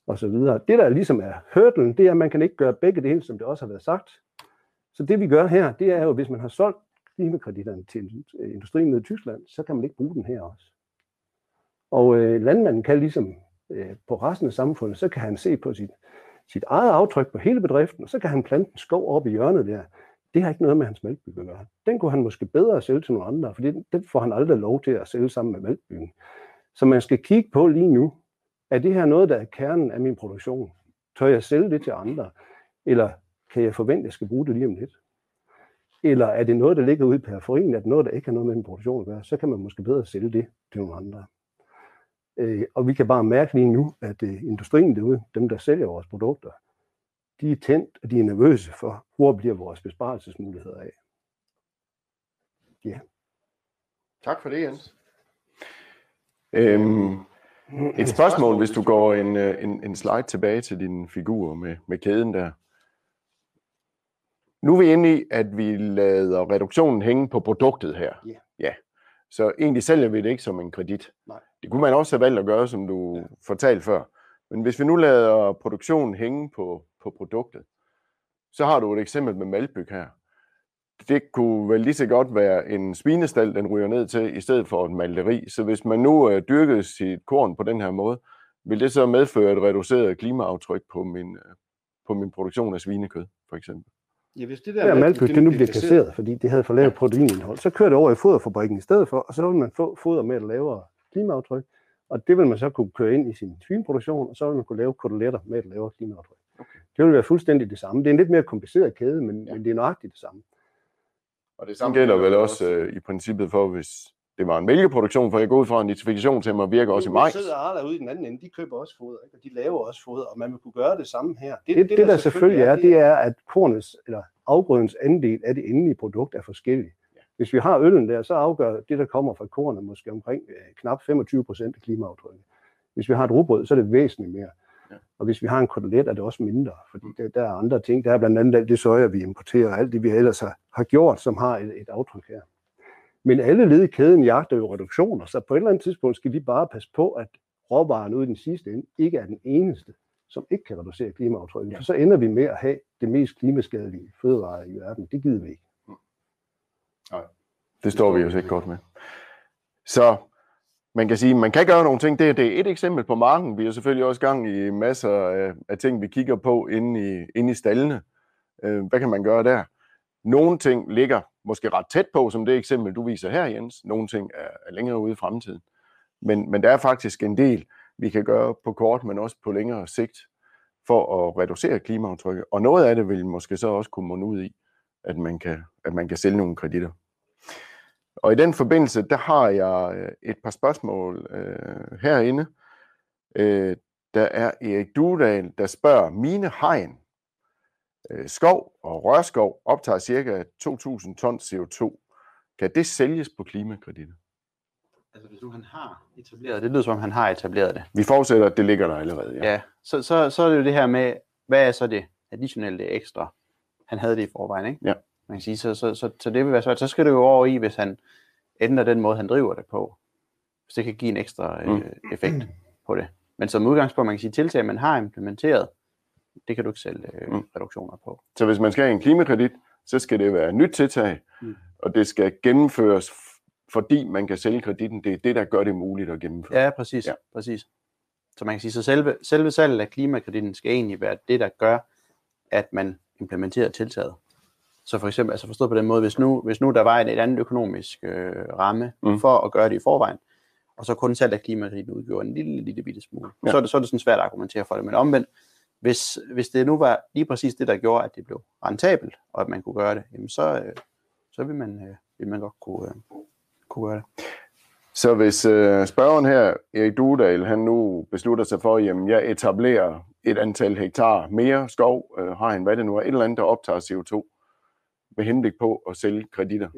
og så videre. Det, der ligesom er hurdlen, det er, at man kan ikke gøre begge dele, som det også har været sagt. Så det vi gør her, det er jo, hvis man har solgt klimakreditterne til industrien nede i Tyskland, så kan man ikke bruge den her også. Og øh, landmanden kan ligesom øh, på resten af samfundet, så kan han se på sit, sit eget aftryk på hele bedriften, og så kan han plante en skov op i hjørnet der. Det har ikke noget med hans mælkbyg at gøre. Den kunne han måske bedre sælge til nogle andre, for den får han aldrig lov til at sælge sammen med mælkbyggen. Så man skal kigge på lige nu, er det her noget, der er kernen af min produktion? Tør jeg sælge det til andre? Eller kan jeg forvente, at jeg skal bruge det lige om lidt? Eller er det noget, der ligger ude i periferien, er det noget, der ikke har noget med en produktion at gøre, så kan man måske bedre sælge det til nogle andre. Øh, og vi kan bare mærke lige nu, at øh, industrien derude, dem der sælger vores produkter, de er tændt, og de er nervøse for, hvor bliver vores besparelsesmuligheder af. Ja. Tak for det, Jens. Øhm, et spørgsmål, hvis du går en, øh, en, en slide tilbage til din figur med, med kæden der. Nu er vi inde i, at vi lader reduktionen hænge på produktet her. Ja. ja. Så egentlig sælger vi det ikke som en kredit. Nej. Det kunne man også have valgt at gøre, som du ja. fortalte før. Men hvis vi nu lader produktionen hænge på, på produktet, så har du et eksempel med malbyg her. Det kunne vel lige så godt være en svinestal, den ryger ned til, i stedet for et malteri. Så hvis man nu øh, dyrkede sit korn på den her måde, vil det så medføre et reduceret klimaaftryk på min, øh, på min produktion af svinekød, for eksempel? Ja, hvis det der ja, malkød, det nu bliver kasseret, fordi det havde for lavt proteinindhold, så kører det over i foderfabrikken i stedet for, og så vil man få foder med et lavere klimaaftryk, og det vil man så kunne køre ind i sin svineproduktion, og så vil man kunne lave koteletter med et lavere klimaaftryk. Okay. Det vil være fuldstændig det samme. Det er en lidt mere kompliceret kæde, men, ja. men det er nøjagtigt det samme. Og det samme gælder vel også øh, i princippet for, hvis det var en mælkeproduktion, for jeg går ud fra, at nitrifikationshæmmer virker også i majs. sidder Arla ude i den anden ende, de køber også foder, ikke? og de laver også foder, og man vil kunne gøre det samme her. Det, det, det, det der, der selvfølgelig er, det er, at kornets, eller afgrødens andel af det endelige produkt er forskellig. Hvis vi har øllen der, så afgør det, der kommer fra kornet, måske omkring øh, knap 25 procent af klimaaftrykket. Hvis vi har et rugbrød, så er det væsentligt mere. Og hvis vi har en kotelet, er det også mindre, fordi der, der er andre ting. Der er blandt andet alt det soja, vi importerer, og alt det, vi ellers har, har gjort, som har et, et aftryk her. Men alle led i kæden jagter jo reduktioner, så på et eller andet tidspunkt skal vi bare passe på, at råvaren ude i den sidste ende ikke er den eneste, som ikke kan reducere klimaaftrykket. Ja. For så ender vi med at have det mest klimaskadelige fødevarer i verden. Det gider vi ikke. Nej, det står vi jo ikke godt med. Så man kan sige, man kan gøre nogle ting. Det, det er et eksempel på marken. Vi har selvfølgelig også gang i masser af, af ting, vi kigger på inde i, inde i stallene. Øh, hvad kan man gøre der? Nogle ting ligger måske ret tæt på, som det eksempel, du viser her, Jens. Nogle ting er, er længere ude i fremtiden. Men, men der er faktisk en del, vi kan gøre på kort, men også på længere sigt, for at reducere klimaaftrykket. Og noget af det vil måske så også kunne munde ud i, at man kan, at man kan sælge nogle kreditter. Og i den forbindelse, der har jeg øh, et par spørgsmål øh, herinde. Øh, der er Erik Dudal, der spørger, mine hegn, øh, skov og rørskov optager ca. 2.000 ton CO2. Kan det sælges på klimakreditter? Altså hvis nu han har etableret det, lyder som om han har etableret det. Vi forudsætter, at det ligger der allerede, ja. Ja, så, så, så er det jo det her med, hvad er så det, additionelt det ekstra, han havde det i forvejen, ikke? Ja. Man kan sige, så, så, så, så det vil være svært. Så skal det jo over i, hvis han ændrer den måde, han driver det på. Hvis det kan give en ekstra øh, effekt på det. Men som udgangspunkt, man kan sige, tiltag, man har implementeret, det kan du ikke sælge øh, Mm. reduktioner på. Så hvis man skal have en klimakredit, så skal det være et nyt tiltag, Mm. og det skal gennemføres, fordi man kan sælge kreditten. Det er det, der gør det muligt at gennemføre. Ja, præcis. Ja. præcis. Så man kan sige, så selve, selve salget af klimakreditten skal egentlig være det, der gør, at man implementerer tiltaget. Så for eksempel, altså forstået på den måde, hvis nu, hvis nu der var et, et andet økonomisk øh, ramme Mm. for at gøre det i forvejen, og så kun salg af klimakreditten udgjorde en lille, lille bitte smule, Ja. så, er det, så er det sådan svært at argumentere for det. Men omvendt, hvis, hvis det nu var lige præcis det, der gjorde, at det blev rentabelt, og at man kunne gøre det, jamen så, øh, så vil man, øh, vil man godt kunne, øh, kunne gøre det. Så hvis øh, spørgeren her, Erik Dudal, han nu beslutter sig for, jamen jeg etablerer et antal hektar mere skov, øh, har han hvad det nu er, et eller andet, der optager CO2, med henblik på at sælge kreditter,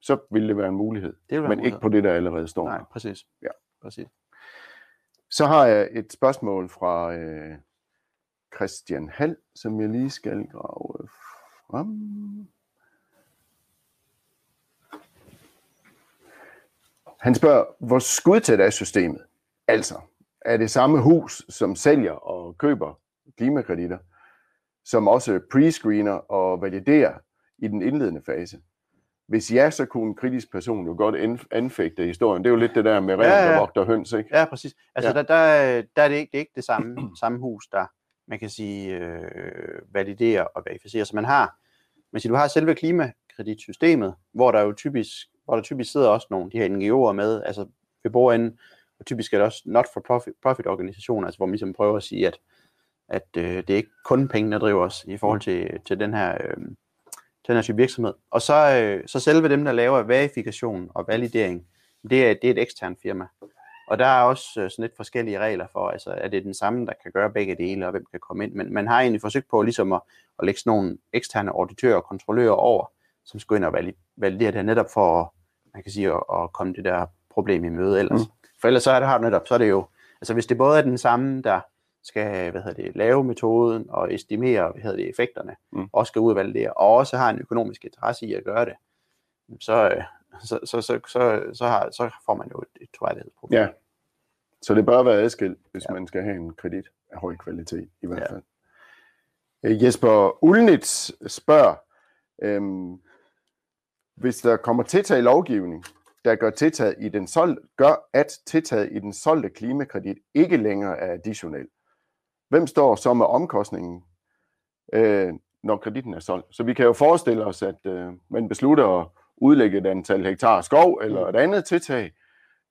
så vil det være en mulighed. Det vil være Men en ikke mulighed. på det, der allerede står. Nej, præcis. Ja. præcis. Så har jeg et spørgsmål fra øh, Christian Hall, som jeg lige skal grave frem. Han spørger, hvor skudtæt er systemet? Altså, er det samme hus, som sælger og køber klimakreditter, som også prescreener og validerer i den indledende fase? Hvis ja, så kunne en kritisk person jo godt anf- anfægte historien. Det er jo lidt det der med regler, Ja, ja. der vogter høns, ikke? Ja, præcis. Altså, Ja. Der, der, der er det ikke, det er ikke det samme, *clears throat* samme hus, der man kan sige øh, validerer og verificerer. Så man har, man siger, du har selve klimakreditsystemet, hvor der jo typisk, hvor der typisk sidder også nogle de her NGO'er med, altså ved bordenden, og typisk er det også not-for-profit profit organisationer, altså hvor man ligesom prøver at sige, at, at øh, det er ikke kun penge, der driver os i forhold til, til den her øh, den her type virksomhed. Og så, øh, så selve dem, der laver verifikation og validering, det er, det er et eksternt firma. Og der er også øh, sådan lidt forskellige regler for, altså er det den samme, der kan gøre begge dele, og hvem kan komme ind. Men man har egentlig forsøgt på ligesom at, at lægge sådan nogle eksterne auditører og kontrollører over, som skal ind og vali- validere det netop for, at, man kan sige, at, at komme det der problem i møde ellers. Mm. For ellers så er det, har du netop, så er det jo, altså hvis det både er den samme, der skal hvad hedder det, lave metoden og estimere hvad hedder det, effekterne, Mm. også skal ud og også har en økonomisk interesse i at gøre det, så, øh, så, så, så, så, så, har, så får man jo et, et troværdighedsproblem. Ja. Så det bør være adskilt, hvis ja. Man skal have en kredit af høj kvalitet, i hvert Ja. fald. Øh, Jesper Ulnitz spørger, øhm, hvis der kommer tiltag i lovgivning, der gør, tiltaget i den sol- gør, at tiltaget i den solgte klimakredit ikke længere er additionel. Hvem står så med omkostningen, øh, når kreditten er solgt? Så vi kan jo forestille os, at øh, man beslutter at udlægge et antal hektar skov eller et andet tiltag.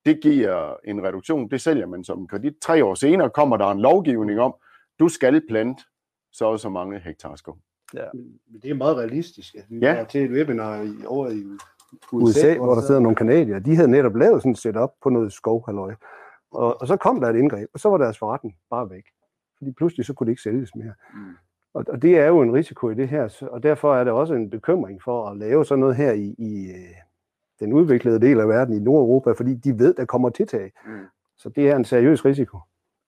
Det giver en reduktion. Det sælger man som en kredit. Tre år senere kommer der en lovgivning om, du skal plante så og så mange hektar skov. Men det er meget realistisk. At vi Ja. ja. var til et webinar i, over i USA, USA, hvor der sidder nogle kanadier, de havde netop lavet sådan et setup på noget skovhalløj. Og, og så kom der et indgreb, og så var deres forretning bare væk. Fordi pludselig så kunne det ikke sælges mere. Mm. Og, og det er jo en risiko i det her, og derfor er det også en bekymring for at lave sådan noget her i, i øh, den udviklede del af verden, i Nordeuropa, fordi de ved, der kommer tiltag. Mm. Så det er en seriøs risiko.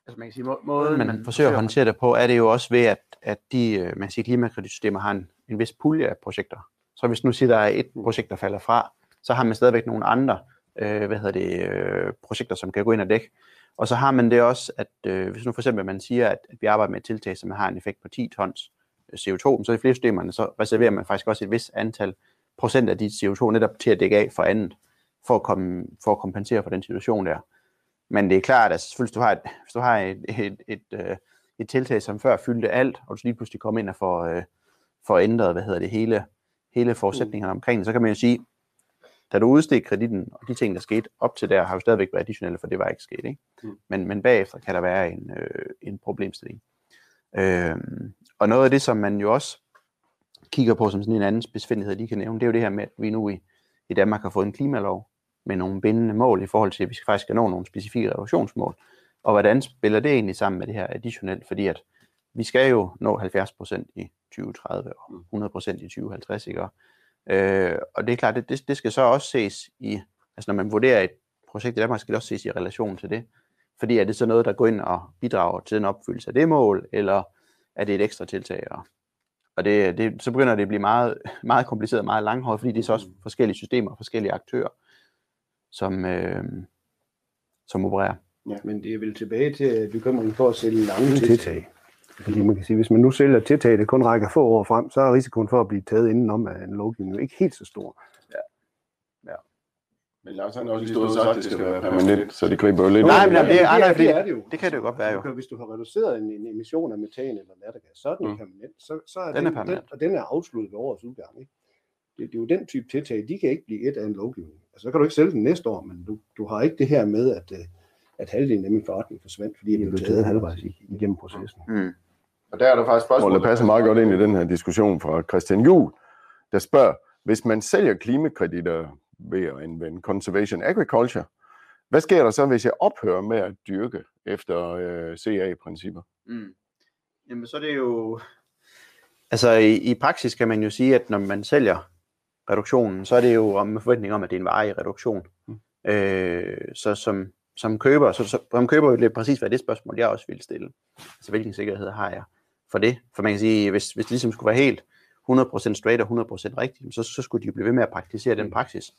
Altså man kan sige, må- måden man, forsøger at håndtere det på, er det jo også ved, at, at de øh, man siger, klimakreditsystemer har en, en vis pulje af projekter. Så hvis nu siger, der er et projekt, der falder fra, så har man stadigvæk nogle andre øh, hvad hedder det, øh, projekter, som kan gå ind og dække. Og så har man det også, at øh, hvis nu for eksempel man siger, at, at vi arbejder med et tiltag, som har en effekt på 10 tons øh, CO2, så i flere systemerne, så reserverer man faktisk også et vis antal procent af dit CO2 netop til at dække af for andet, for at, komme, for at kompensere for den situation der. Men det er klart, at selvfølgelig, hvis du har et, hvis du har et, et, et, et, et tiltag, som før fyldte alt, og du lige pludselig kommer ind og får, øh, får ændret, hvad hedder det, hele, hele forudsætningerne omkring det, så kan man jo sige, da du udstedte kreditten, og de ting, der skete op til der, har jo stadigvæk været additionelle, for det var ikke sket. Ikke? Mm. Men, men bagefter kan der være en, øh, en problemstilling. Øh, og noget af det, som man jo også kigger på som sådan en anden spidsfindighed, de kan nævne, det er jo det her med, at vi nu i, i Danmark har fået en klimalov med nogle bindende mål i forhold til, at vi skal faktisk skal nå nogle specifikke reduktionsmål. Og hvordan spiller det egentlig sammen med det her additionelt? Fordi at vi skal jo nå 70% i 2030 og 100% i 2050, ikke? Og, øh, og det er klart, det, det, det skal så også ses i, altså når man vurderer et projekt i Danmark, skal det også ses i relation til det. Fordi er det så noget, der går ind og bidrager til den opfyldelse af det mål, eller er det et ekstra tiltag. Og, og det, det, så begynder det at blive meget, meget kompliceret, meget langhåret, fordi det er så også forskellige systemer, forskellige aktører, som, øh, som opererer. Ja, men det er vel tilbage til bekymringen for at sælge lange tiltag. Fordi man kan sige, hvis man nu sælger tiltag, der kun rækker få år frem, så er risikoen for at blive taget indenom af en lovgivning ikke helt så stor. Men Lars han har også lige stået og sagt, at det skal være permanent, så det griber jo lidt. Nej, men det, er, nej, det, fordi, det, er det jo. det kan det jo godt være jo. Hvis du har reduceret en, en emission af metan eller lattergas, så er den Mm. permanent. Så, så er Den er permanent. Den, og den er afsluttet ved årets udgang. Ikke? Det, det, er jo den type tiltag, de kan ikke blive et af en lovgivning. Altså, så kan du ikke sælge den næste år, men du, du har ikke det her med, at, øh, at halvdelen af min forretning forsvandt, fordi det blev taget halvvejs igennem processen. Mm. Og der er der faktisk spørgsmål, der passer meget godt ind i den her diskussion fra Christian Juhl, der spørger, hvis man sælger klimakreditter ved at anvende conservation agriculture, hvad sker der så, hvis jeg ophører med at dyrke efter øh, CA-principper? Mm. Jamen, så er det jo... Altså, i, i praksis kan man jo sige, at når man sælger reduktionen, så er det jo om med forventning om, at det er en varig reduktion. Mm. Øh, så som, som køber, så, så, som køber vil det præcis være det spørgsmål, jeg også ville stille. Altså, hvilken sikkerhed har jeg for det? For man kan sige, hvis, hvis det ligesom skulle være helt 100% straight og 100% rigtigt, så, så skulle de jo blive ved med at praktisere den praksis,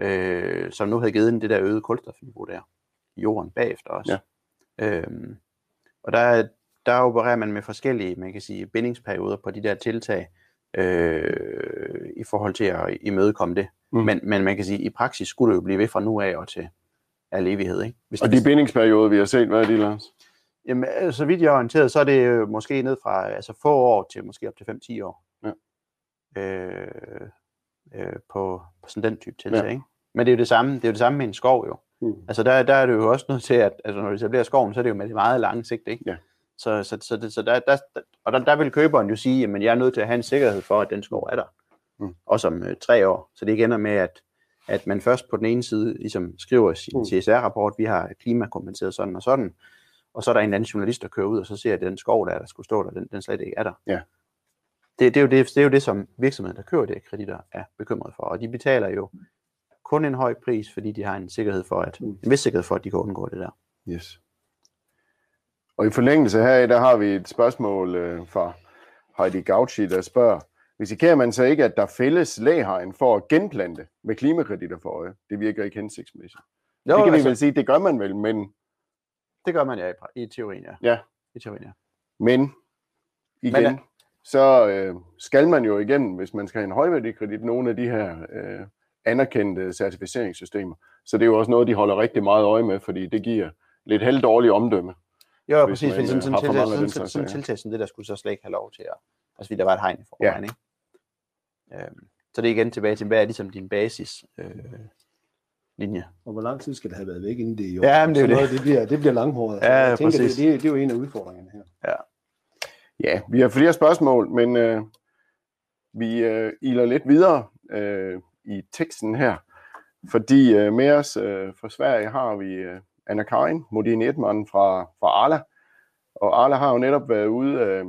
øh, som nu havde givet den det der øget kulstofniveau der i jorden bagefter også. Ja. Øhm, og der, der opererer man med forskellige, man kan sige, bindingsperioder på de der tiltag, øh, i forhold til at imødekomme det. Mm. Mm. Men, men man kan sige, i praksis skulle det jo blive ved fra nu af og til al evighed. Ikke? Hvis Og de bindingsperioder, vi har set, hvad er de, Lars? Jamen, øh, så vidt jeg er orienteret, så er det jo måske ned fra altså få år til måske op til 5-10 år. Ja. Øh, øh, på, på sådan den type tiltag. Ja. Ikke? Men det er jo det samme, det er jo det samme med en skov jo. Mm. Altså der, der er det jo også nødt til, at altså, når du etablerer skoven, så er det jo med det meget lange sigt, ikke? Ja. Så, så, så, det, så der, der, og der, der vil køberen jo sige, at jeg er nødt til at have en sikkerhed for, at den skov er der. Mm. Også om øh, tre år. Så det ikke ender med, at, at man først på den ene side ligesom skriver sin Mm. CSR-rapport, vi har klimakompenseret sådan og sådan, og så er der en eller anden journalist, der kører ud, og så ser, at den skov, der, er, der skulle stå der, den, den slet ikke er der. Ja. Det, det, er jo det, det er jo det, som virksomheden, der kører det kreditter, er bekymret for. Og de betaler jo kun en høj pris, fordi de har en sikkerhed for, at, Mm. en vis sikkerhed for, at de kan undgå det der. Yes. Og i forlængelse heraf, der har vi et spørgsmål øh, fra Heidi Gauchi, der spørger, risikerer man så ikke, at der fælles læhegn for at genplante med klimakreditter for øje? Det virker ikke hensigtsmæssigt. Jo, det kan altså, vi vel sige, det gør man vel, men, det gør man ja i, teorien, ja. Ja. I teorien, ja. men igen, Men, så øh, skal man jo igennem, hvis man skal have en højværdikredit, nogle af de her øh, anerkendte certificeringssystemer. Så det er jo også noget, de holder rigtig meget øje med, fordi det giver lidt halvdårligt omdømme. Jo, ja, Hvis præcis, fordi sådan, øh, sådan, tiltag, sådan, sådan, sådan tiltag som det der skulle så slet ikke have lov til at, altså fordi der var et hegn i forvejen, ikke? Øhm, så det er igen tilbage til, hvad er ligesom din basis øh, linje? Og hvor lang tid skal det have været væk, inden det er i år? Ja, men det er jo noget, det. bliver, det bliver langhåret. Ja, jeg tænker, det, præcis. det, det, er jo en af udfordringerne her. Ja, vi har flere spørgsmål, men øh, vi øh, iler lidt videre øh, i teksten her, fordi øh, med os øh, fra Sverige har vi øh, Anna Karin, Modin Edman fra, fra Arla, og Arla har jo netop været ude øh,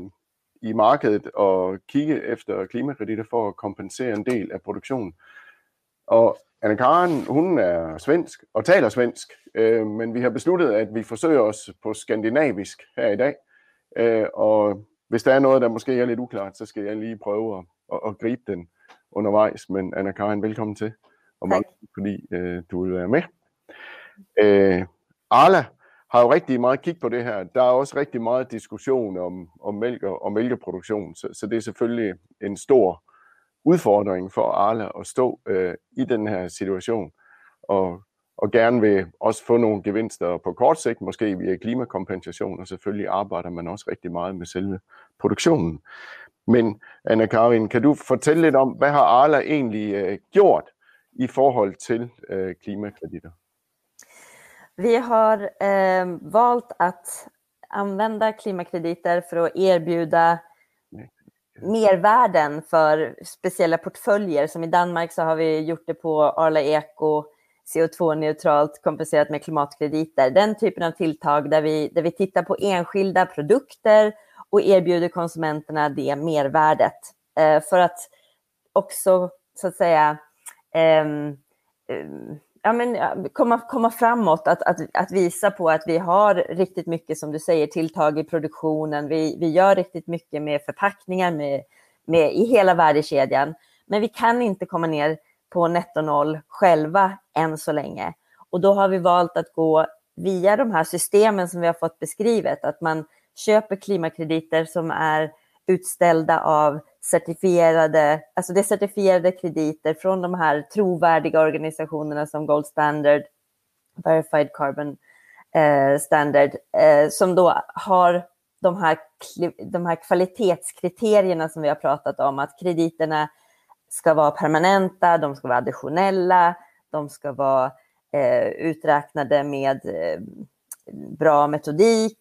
i markedet og kigge efter klimakreditter for at kompensere en del af produktionen. Og Anna Karin, hun er svensk og taler svensk, øh, men vi har besluttet, at vi forsøger os på skandinavisk her i dag. Øh, og hvis der er noget, der måske er lidt uklart, så skal jeg lige prøve at, at, at gribe den undervejs. Men Anna Karin, velkommen til, og mange tak, fordi øh, du vil være med. Øh, Arla har jo rigtig meget kig på det her. Der er også rigtig meget diskussion om, om mælk og, og mælkeproduktion, så, så det er selvfølgelig en stor udfordring for Arla at stå øh, i den her situation, og, og gerne vil også få nogle gevinster på kort sigt, måske via klimakompensation, og selvfølgelig arbejder man også rigtig meget med selve produktionen. Men anna Karin, kan du fortælle lidt om, hvad har Arla egentlig øh, gjort i forhold til øh, klimakreditter? Vi har øh, eh, valt att använda klimatkrediter för att erbjuda mervärden för speciella portföljer. Som i Danmark så har vi gjort det på Arla Eco, CO2-neutralt kompenserat med klimatkrediter. Den typen av tilltag där vi, där vi tittar på enskilda produkter och erbjuder konsumenterna det mervärdet. Eh, för att också så att säga eh, ehm, ehm ja, men, komma, komma framåt, att, att, att visa på att vi har riktigt mycket, som du säger, tilltag i produktionen. Vi, vi gör riktigt mycket med förpackningar med, med, i hela värdekedjan. Men vi kan inte komma ner på netto noll själva än så länge. Och då har vi valt att gå via de här systemen som vi har fått beskrivet, att man köper klimatkrediter som är utställda av certifierade, alltså det är certifierade krediter från de här trovärdiga organisationerna som Gold Standard, Verified Carbon eh, Standard, eh, som då har de här, de här kvalitetskriterierna som vi har pratat om, att krediterna ska vara permanenta, de ska vara additionella, de ska vara eh, uträknade med eh, bra metodik,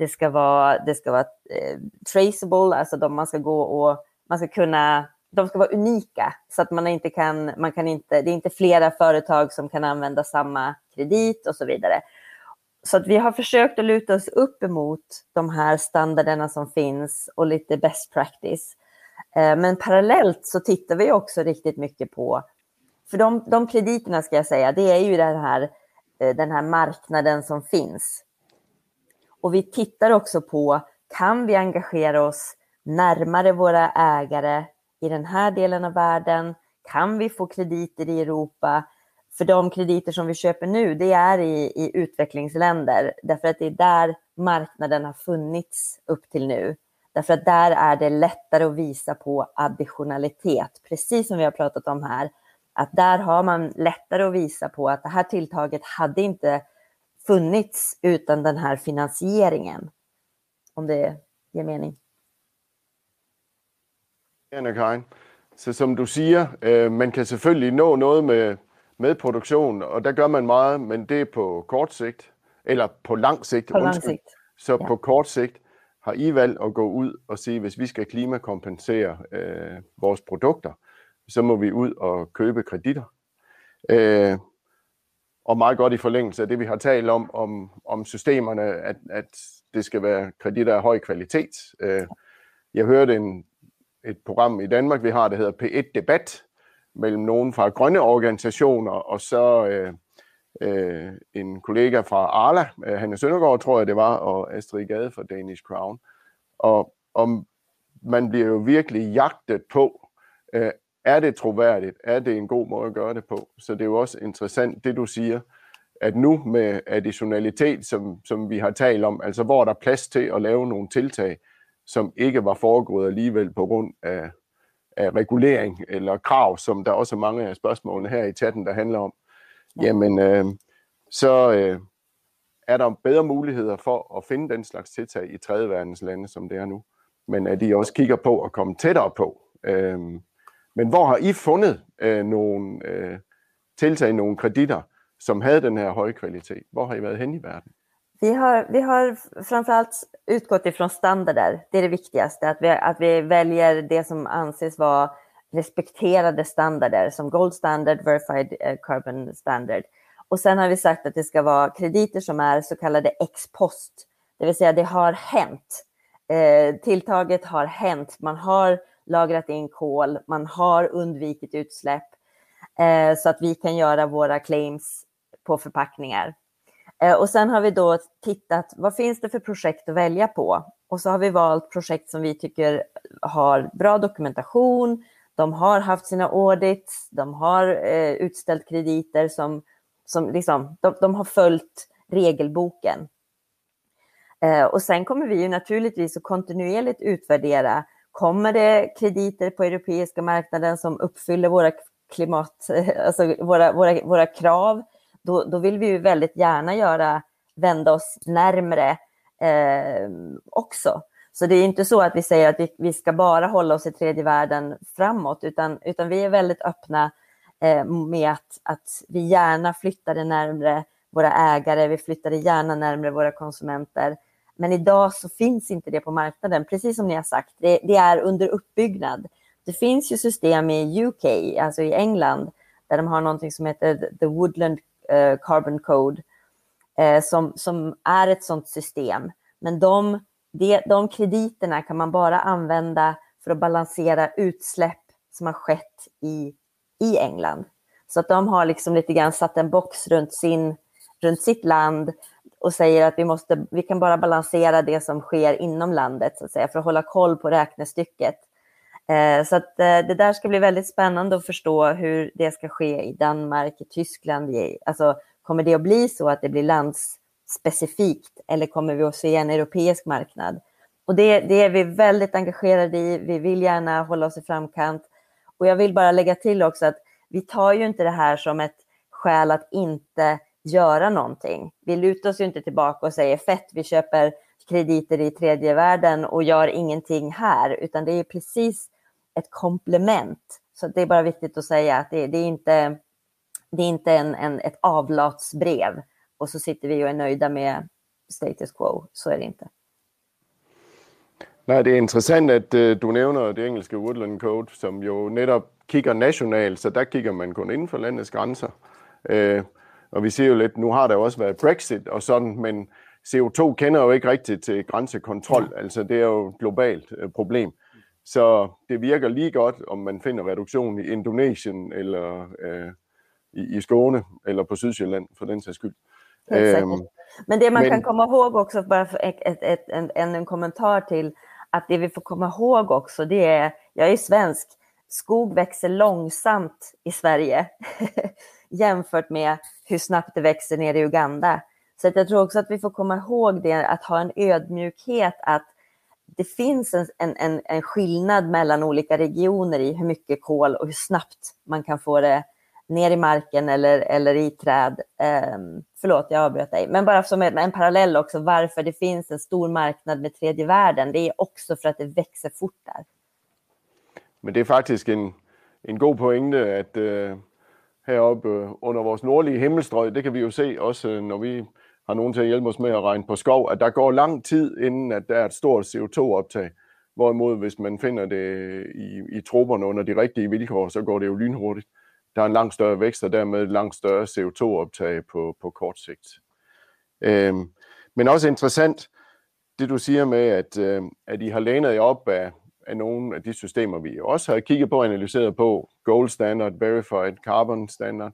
det ska vara, det ska vara eh, traceable, alltså de man ska gå och man ska kunna, de ska vara unika så att man inte kan, man kan inte, det är inte flera företag som kan använda samma kredit och så vidare. Så att vi har försökt att luta oss upp emot de här standarderna som finns och lite best practice. Eh, men parallellt så tittar vi också riktigt mycket på, för de, de krediterna ska jag säga, det är ju den här, eh, den här marknaden som finns. Och vi tittar också på, kan vi engagera oss närmare våra ägare i den här delen av världen? Kan vi få krediter i Europa? För de krediter som vi köper nu, det är i, i utvecklingsländer, därför att det är där marknaden har funnits upp till nu. Därför att där är det lättare att visa på additionalitet, precis som vi har pratat om här. Att där har man lättare att visa på att det här tilltaget hade inte funnits utan den här finansieringen. Om det ger mening. Anna Karin. Så som du siger, øh, man kan selvfølgelig nå noget med, med produktion, og der gør man meget, men det er på kort sigt, eller på lang sigt. På lang sigt. Så ja. på kort sigt har I valgt at gå ud og sige, hvis vi skal klimakompensere øh, vores produkter, så må vi ud og købe kreditter. Øh, og meget godt i forlængelse af det, vi har talt om, om, om systemerne, at, at det skal være kreditter af høj kvalitet. Øh, jeg hørte en et program i Danmark, vi har, der hedder P1 Debat, mellem nogen fra grønne organisationer, og så øh, øh, en kollega fra Arla, øh, Hanne Søndergaard, tror jeg det var, og Astrid Gade fra Danish Crown. Og, og man bliver jo virkelig jagtet på, øh, er det troværdigt? Er det en god måde at gøre det på? Så det er jo også interessant, det du siger, at nu med additionalitet, som, som vi har talt om, altså hvor der er plads til at lave nogle tiltag, som ikke var foregået alligevel på grund af, af regulering eller krav, som der også er mange af spørgsmålene her i chatten, der handler om, jamen øh, så øh, er der bedre muligheder for at finde den slags tiltag i tredje verdens lande, som det er nu. Men at de også kigger på at komme tættere på. Øh, men hvor har I fundet øh, nogle øh, tiltag, nogle kreditter, som havde den her høje kvalitet? Hvor har I været hen i verden? Vi har, vi har framförallt utgått ifrån standarder. Det är det viktigaste, att vi, att vi väljer det som anses vara respekterade standarder som Gold Standard, Verified eh, Carbon Standard. Och sen har vi sagt att det ska vara krediter som är så kallade ex post, det vill säga det har hänt. Eh, tilltaget har hänt, man har lagrat in kol, man har undvikit utsläpp eh, så att vi kan göra våra claims på förpackningar. Eh, och sen har vi då tittat, vad finns det för projekt att välja på? Och så har vi valt projekt som vi tycker har bra dokumentation, de har haft sina audits, de har eh, utställt krediter som, som liksom, de, de har följt regelboken. Eh, och sen kommer vi ju naturligtvis att kontinuerligt utvärdera, kommer det krediter på europeiska marknaden som uppfyller våra klimat, eh, alltså våra, våra, våra krav? då, då vill vi ju väldigt gärna göra, vända oss närmre eh, också. Så det är inte så att vi säger att vi, vi ska bara hålla oss i tredje världen framåt, utan, utan vi är väldigt öppna eh, med att, att vi gärna flyttar det närmre våra ägare, vi flyttar det gärna närmre våra konsumenter. Men idag så finns inte det på marknaden, precis som ni har sagt. Det, det, är under uppbyggnad. Det finns ju system i UK, alltså i England, där de har någonting som heter The Woodland eh, Carbon Code eh, som, som är ett sådant system. Men de, de, de krediterna kan man bara använda för att balansera utsläpp som har skett i, i England. Så att de har liksom lite grann satt en box runt, sin, runt sitt land och säger att vi, måste, vi kan bara balansera det som sker inom landet så att säga, för att hålla koll på räknestycket. Eh, så att eh, det där ska bli väldigt spännande att förstå hur det ska ske i Danmark, i Tyskland. Alltså, kommer det att bli så att det blir landsspecifikt eller kommer vi att se en europeisk marknad? Och det, det är vi väldigt engagerade i. Vi vill gärna hålla oss i framkant. Och jag vill bara lägga till också att vi tar ju inte det här som ett skäl att inte göra någonting. Vi lutar oss ju inte tillbaka och säger fett, vi köper krediter i tredje världen och gör ingenting här, utan det är precis ett komplement. Så det är bara viktigt att säga att det, det är inte, det är inte en, en, ett avlatsbrev och så sitter vi och är nöjda med status quo. Så är det inte. Nej, det er interessant, at eh, du nævner det engelske Woodland Code, som jo netop kigger nationalt, så der kigger man kun inden for landets grænser. Uh, og vi ser jo lidt, nu har der jo også været Brexit og sådan, men CO2 kender jo ikke rigtigt til grænsekontrol, altså det er jo et globalt uh, problem. Så det virker lige godt, om man finder reduktion i Indonesien eller uh, i, i Skåne eller på Sydsjælland for den sags skyld. Um, men det man men, kan komma ihåg också, bara ett, en, en kommentar till, att det vi får komma ihåg också, det är, jag är svensk, skog växer långsamt i Sverige *laughs* jämfört med hur snabbt det växer nere i Uganda. Så att jag tror också att vi får komma ihåg det, att ha en ödmjukhet att det finns en, en, en skillnad mellan olika regioner i hur mycket kol och hur snabbt man kan få det ner i marken eller, eller i träd. Um, förlåt, jag avbröt dig. Men bara som en, en parallell också, varför det finns en stor marknad med tredje världen, det är också för att det växer fort där. Men det är faktiskt en, en god poäng att uh, heroppe øh, under vores nordlige himmelstrøg, det kan vi jo se også, øh, når vi har nogen til at hjælpe os med at regne på skov, at der går lang tid, inden at der er et stort CO2-optag. Hvorimod, hvis man finder det øh, i, i trupperne under de rigtige vilkår, så går det jo lynhurtigt der er en langt større vækst, og dermed et langt større CO2-optag på, på kort sigt. Øhm, men også interessant, det du siger med, at, øh, at I har lænet jer op af, af nogle af de systemer, vi også har kigget på og analyseret på, Gold Standard, Verified, Carbon Standard,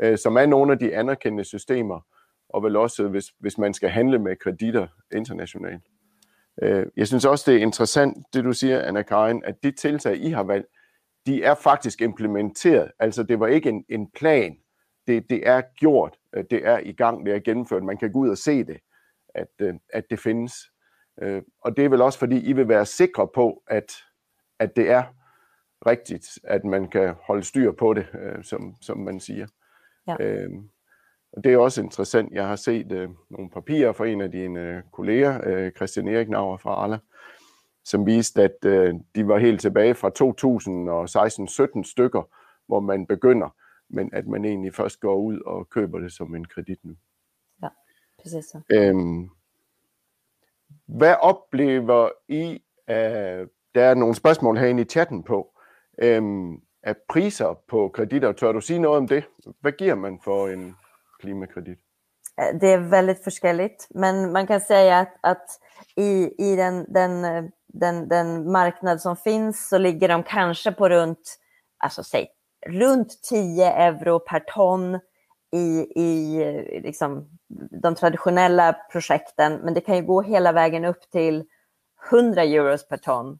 øh, som er nogle af de anerkendte systemer, og vel også, øh, hvis, hvis man skal handle med kreditter internationalt. Øh, jeg synes også, det er interessant, det du siger, Anna Karin, at de tiltag, I har valgt, de er faktisk implementeret. Altså det var ikke en, en plan. Det, det er gjort. Øh, det er i gang. Det er gennemført. Man kan gå ud og se det, at, øh, at det findes. Og det er vel også fordi, I vil være sikre på, at, at det er rigtigt, at man kan holde styr på det, som, som man siger. Ja. Og det er også interessant. Jeg har set nogle papirer fra en af dine kolleger, Christian Erik Nauer fra Arla, som viste, at øh, de var helt tilbage fra 2016-17 stykker, hvor man begynder, men at man egentlig først går ud og køber det som en kredit nu. Ja, præcis så. Øhm, hvad oplever I, øh, der er nogle spørgsmål herinde i chatten på, øhm, af priser på kreditter. Tør du sige noget om det? Hvad giver man for en klimakredit? Det är väldigt forskelligt, men man kan säga att, att i, i den, den øh, den, den marknad som finns så ligger de kanske på runt, alltså säg, runt 10 euro per ton i, i øh, liksom, de traditionella projekten. Men det kan ju gå hela vägen upp till 100 euros per ton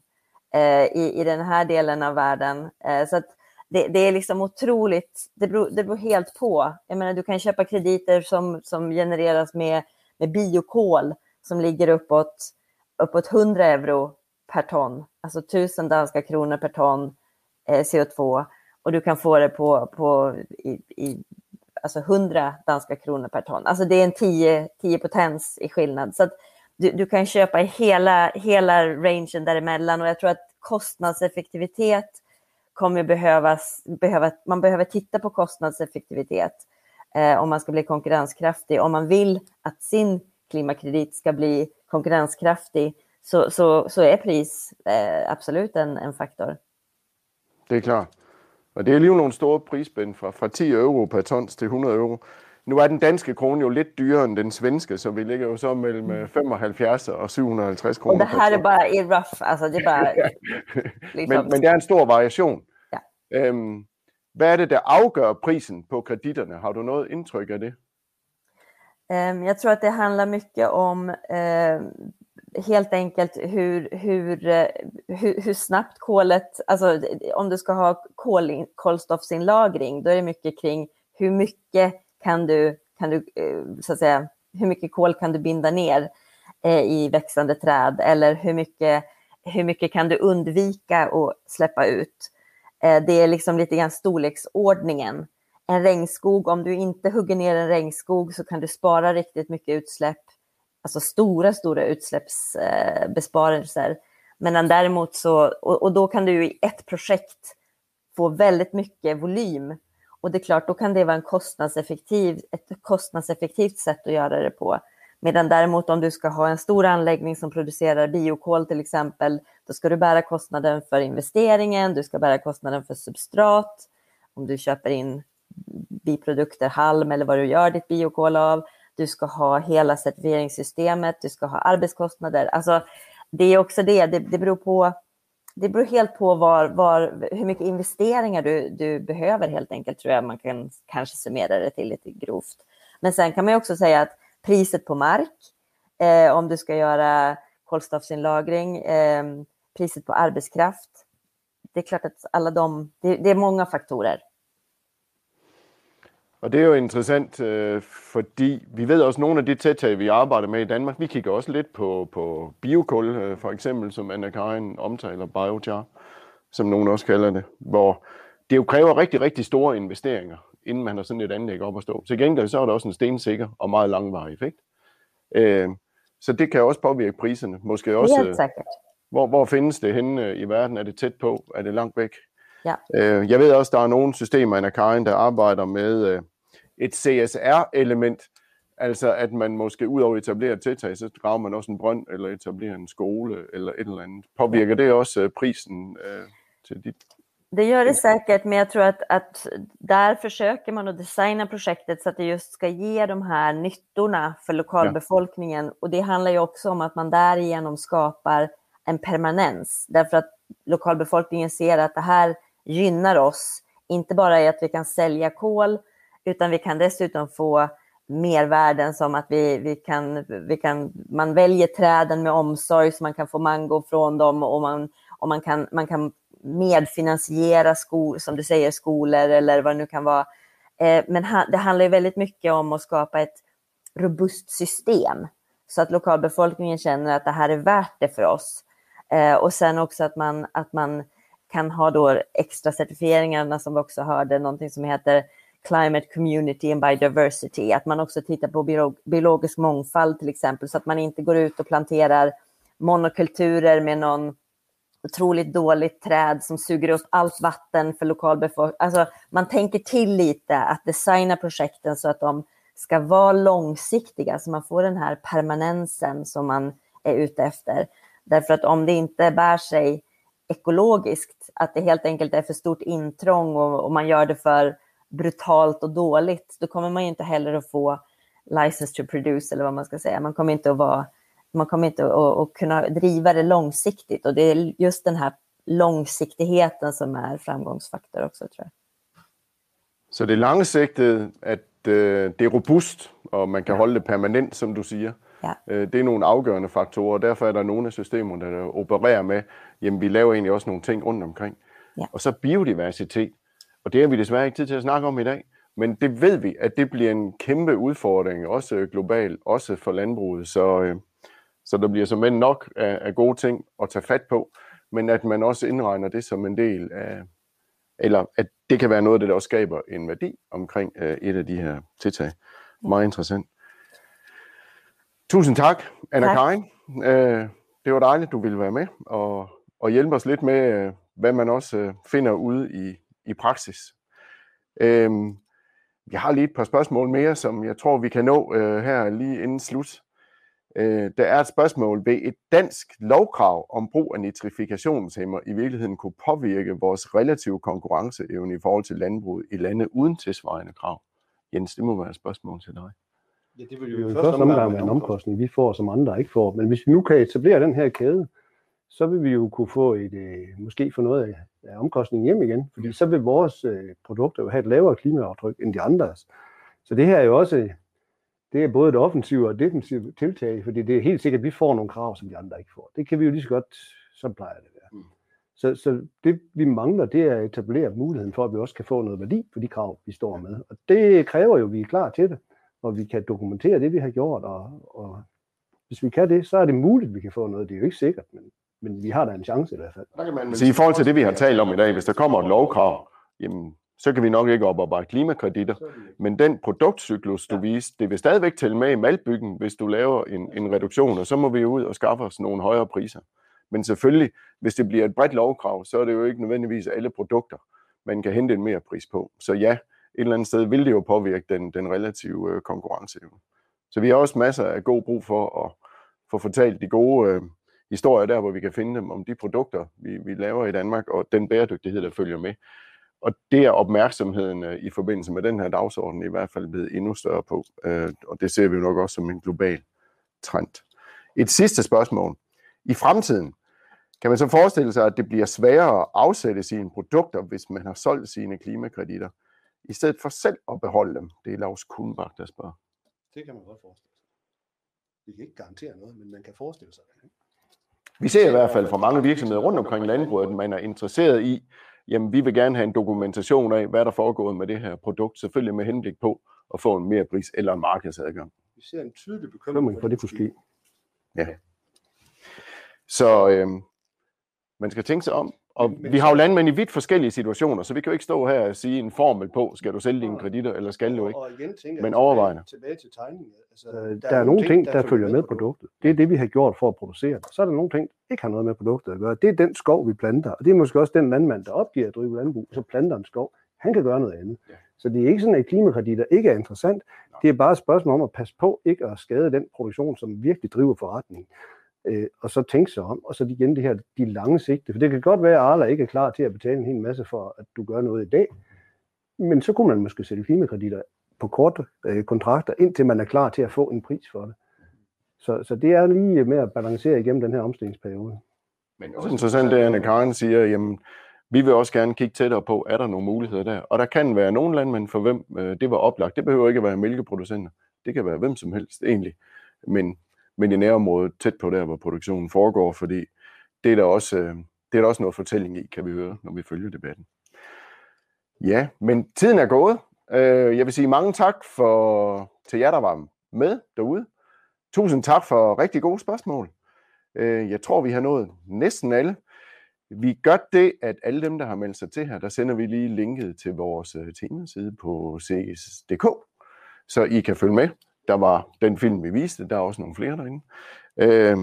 eh, i, i den här delen av världen. Eh, så det, det, är liksom otroligt, det beror, det beror helt på. Jag menar, du kan köpa krediter som, som genereras med, med biokol som ligger uppåt, uppåt 100 euro per ton, alltså 1000 danska kronor per ton eh, CO2 och du kan få det på, på i, i, alltså 100 danska kronor per ton. Alltså det är en 10, 10 potens i skillnad. Så att du, du kan köpa i hela, hela rangen däremellan och jag tror att kostnadseffektivitet kommer behövas, behöva, man behöver titta på kostnadseffektivitet eh, om man ska bli konkurrenskraftig. Om man vill att sin klimatkredit ska bli konkurrenskraftig så, så, så är pris eh, absolut en, en faktor. Det är klart. Og det er lige nogle store prisspænd fra, fra 10 euro per tons til 100 euro. Nu er den danske krone jo lidt dyrere end den svenske, så vi ligger jo så mellem 75 mm. og 750 kroner. Og det her er bare i rough, altså det er bare... *laughs* men, men det er en stor variation. Ja. Øhm, Hvad er det, der afgør prisen på kreditterne? Har du noget indtryk af det? Um, jag tror att det handlar mycket om uh, helt enkelt hur, hur, uh, hur, hur, snabbt kolet, alltså om du ska ha kol, kolstoffinlagring, då är det mycket kring hur mycket kan du, kan du eh, så att säga, hur mycket kol kan du binda ner eh, i växande träd eller hur mycket, hur mycket kan du undvika att släppa ut? Eh, det är liksom lite grann storleksordningen en regnskog, om du inte hugger ner en regnskog så kan du spara riktigt mycket utsläpp, alltså stora, stora utsläppsbesparelser. Men däremot så, och, och, då kan du i ett projekt få väldigt mycket volym. Och det är klart, då kan det vara en kostnadseffektiv, ett kostnadseffektivt sätt att göra det på. Medan däremot om du ska ha en stor anläggning som producerar biokol till exempel, då ska du bära kostnaden för investeringen, du ska bära kostnaden för substrat, om du köper in biprodukter, halm eller vad du gör ditt biokol av. Du ska ha hela certifieringssystemet, du ska ha arbetskostnader. Alltså, det är också det, det, det beror på det beror helt på var, var, hur mycket investeringar du, du behöver helt enkelt, tror jag man kan kanske summera det till lite grovt. Men sen kan man också säga att priset på mark, eh, om du ska göra kolstoffsinlagring, eh, priset på arbetskraft, det är klart att alla de, det, det är många faktorer. Og det er jo interessant, øh, fordi vi ved også, at nogle af de tiltag, vi arbejder med i Danmark, vi kigger også lidt på, på biokul, øh, for eksempel, som Anna Karin omtaler, biochar, som nogen også kalder det, hvor det jo kræver rigtig, rigtig store investeringer, inden man har sådan et anlæg op at stå. Til gengæld så er der også en stensikker og meget langvarig effekt. Øh, så det kan også påvirke priserne. Måske også, sikkert. Hvor, hvor findes det henne i verden? Er det tæt på? Er det langt væk? Ja. Øh, jeg ved også, der er nogle systemer i Nakarin, der arbejder med øh, et CSR-element, altså at man måske ud over at etablere et tiltag, så graver man også en brønd, eller etablerer en skole, eller et eller andet. Påvirker det også øh, prisen øh, till dit? Det gör det säkert, men jag tror att, att där försöker man att designa projektet så att det just ska ge de här nyttorna för lokalbefolkningen. Ja. Och det handlar ju också om att man därigenom skapar en permanens. Därför att lokalbefolkningen ser att det här gynnar oss, inte bara i att vi kan sälja kol, utan vi kan dessutom få mervärden som att vi, vi kan, vi kan, man väljer träden med omsorg så man kan få mango från dem och man, och man, kan, man kan medfinansiera skol, som du säger, skolor eller vad det nu kan vara. Eh, men det handlar ju väldigt mycket om att skapa ett robust system så att lokalbefolkningen känner att det här är värt det för oss. Eh, och sen också att man, att man kan ha då extra certifieringarna som vi också hörde, någonting som heter Climate Community and Biodiversity, att man också tittar på biologisk mångfald till exempel, så att man inte går ut och planterar monokulturer med någon otroligt dåligt träd som suger upp allt vatten för lokalbefolkningen. Alltså, man tänker till lite att designa projekten så att de ska vara långsiktiga, så man får den här permanensen som man är ute efter. Därför att om det inte bär sig ekologiskt, att det helt enkelt är för stort intrång och, och man gör det för brutalt och dåligt, då kommer man ju inte heller att få license to produce eller vad man ska säga. Man kommer inte att vara man kommer inte att, att kunna driva det långsiktigt och det är just den här långsiktigheten som är framgångsfaktor också tror jag. Så det långsiktigt, att øh, det är robust och man kan ja. hålla det permanent som du säger. Ja. Øh, det är nogle afgørende faktorer, og derfor er der nogle af systemerne, der opererer med, jamen vi laver egentlig også nogle ting rundt omkring. Ja. Og så biodiversitet, og det har vi desværre ikke tid til at snakke om i dag, men det ved vi, at det bliver en kæmpe udfordring, også globalt, også for landbruget. Så, øh, så der bliver som nok af, af gode ting at tage fat på, men at man også indregner det som en del af, eller at det kan være noget, der også skaber en værdi omkring øh, et af de her tiltag. Meget interessant. Tusind tak, Anna tak. Karin. Øh, det var dejligt, du ville være med og, og hjælpe os lidt med, øh, hvad man også øh, finder ude i, i praksis. Øhm, jeg har lige et par spørgsmål mere, som jeg tror, vi kan nå øh, her lige inden slut. Øh, der er et spørgsmål, vil et dansk lovkrav om brug af nitrifikationshæmmer i virkeligheden kunne påvirke vores relative konkurrenceevne i forhold til landbruget i lande uden tilsvarende krav? Jens, det må være et spørgsmål til dig. Ja, det vil jo i første omgang være en omkostning, vi får, som andre ikke får. Men hvis vi nu kan etablere den her kæde, så vil vi jo kunne få et, øh, måske få noget af af omkostningen hjem igen, fordi så vil vores øh, produkter jo have et lavere klimaaftryk end de andres. Så det her er jo også, det er både det offensive og defensive tiltag, fordi det er helt sikkert, at vi får nogle krav, som de andre ikke får. Det kan vi jo lige så godt, så plejer det at være. Mm. Så, så det vi mangler, det er at etablere muligheden for, at vi også kan få noget værdi for de krav, vi står med. Og det kræver jo, at vi er klar til det, og vi kan dokumentere det, vi har gjort, og, og hvis vi kan det, så er det muligt, at vi kan få noget. Det er jo ikke sikkert, men, men vi har da en chance i hvert fald. Der kan man sige, i forhold til det, vi har talt om i dag, hvis der kommer et lovkrav, jamen, så kan vi nok ikke oparbejde klimakreditter. Men den produktcyklus, du viste, det vil stadigvæk tælle med i malbyggen, hvis du laver en, en reduktion, og så må vi ud og skaffe os nogle højere priser. Men selvfølgelig, hvis det bliver et bredt lovkrav, så er det jo ikke nødvendigvis alle produkter, man kan hente en mere pris på. Så ja, et eller andet sted vil det jo påvirke den, den relative øh, konkurrenceevne. Så vi har også masser af god brug for at få fortalt de gode øh, historier der, hvor vi kan finde dem om de produkter, vi, vi laver i Danmark, og den bæredygtighed, der følger med. Og det er opmærksomheden øh, i forbindelse med den her dagsorden i hvert fald blevet endnu større på, øh, og det ser vi jo nok også som en global trend. Et sidste spørgsmål. I fremtiden, kan man så forestille sig, at det bliver sværere at afsætte sine produkter, hvis man har solgt sine klimakreditter, i stedet for selv at beholde dem? Det er Lars Kuhnbach, der spørger. Det kan man godt forestille sig. Vi kan ikke garantere noget, men man kan forestille sig det. Vi ser i hvert fald fra mange virksomheder rundt omkring landbruget, at man er interesseret i, jamen vi vil gerne have en dokumentation af, hvad der foregår med det her produkt, selvfølgelig med henblik på at få en mere pris eller en markedsadgang. Vi ser en tydelig bekymring for, det kunne ske. Ja. Så øh, man skal tænke sig om. Og vi har jo landmænd i vidt forskellige situationer, så vi kan jo ikke stå her og sige en formel på, skal du sælge dine kreditter, eller skal du ikke? Og igen tænker Men overvejende. tilbage, til tegningen. Altså, der, der er nogle ting, der følger med produktet. Det er det, vi har gjort for at producere det. Så er der nogle ting, der ikke har noget med produktet at gøre. Det er den skov, vi planter. Og det er måske også den landmand, der opgiver at drive landbrug, så planter en skov. Han kan gøre noget andet. Ja. Så det er ikke sådan, at klimakreditter ikke er interessant. Det er bare et spørgsmål om at passe på ikke at skade den produktion, som virkelig driver forretningen. Øh, og så tænke sig om, og så igen det her, de lange sigte. For det kan godt være, at Arla ikke er klar til at betale en hel masse for, at du gør noget i dag. Men så kunne man måske sætte klimakreditter på korte øh, kontrakter, indtil man er klar til at få en pris for det. Så, så det er lige med at balancere igennem den her omstillingsperiode. Men også interessant, det er, at Karen siger, jamen, vi vil også gerne kigge tættere på, er der nogle muligheder der? Og der kan være nogle landmænd, for hvem øh, det var oplagt. Det behøver ikke at være mælkeproducenter. Det kan være hvem som helst, egentlig. Men, men i nærområdet, tæt på der, hvor produktionen foregår, fordi det er der også, øh, det er der også noget fortælling i, kan vi høre, når vi følger debatten. Ja, men tiden er gået. Øh, jeg vil sige mange tak for, til jer, der var med derude. Tusind tak for rigtig gode spørgsmål. Øh, jeg tror, vi har nået næsten alle. Vi gør det, at alle dem, der har meldt sig til her, der sender vi lige linket til vores temaside på cs.dk, så I kan følge med. Der var den film, vi viste, der er også nogle flere derinde, øh,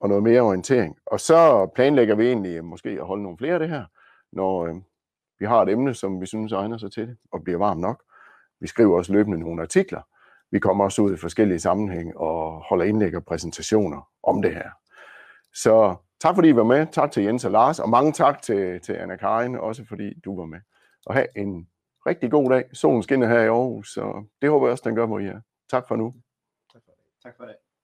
og noget mere orientering. Og så planlægger vi egentlig måske at holde nogle flere af det her, når øh, vi har et emne, som vi synes egner sig til det, og bliver varmt nok. Vi skriver også løbende nogle artikler. Vi kommer også ud i forskellige sammenhænge og holder indlæg og præsentationer om det her. Så tak fordi I var med. Tak til Jens og Lars, og mange tak til, til Anna Karin, også fordi du var med. Og have en rigtig god dag. Solen skinner her i Aarhus, så det håber jeg også, den gør, hvor I er. Tak for nu. Tak for det. Tak for det.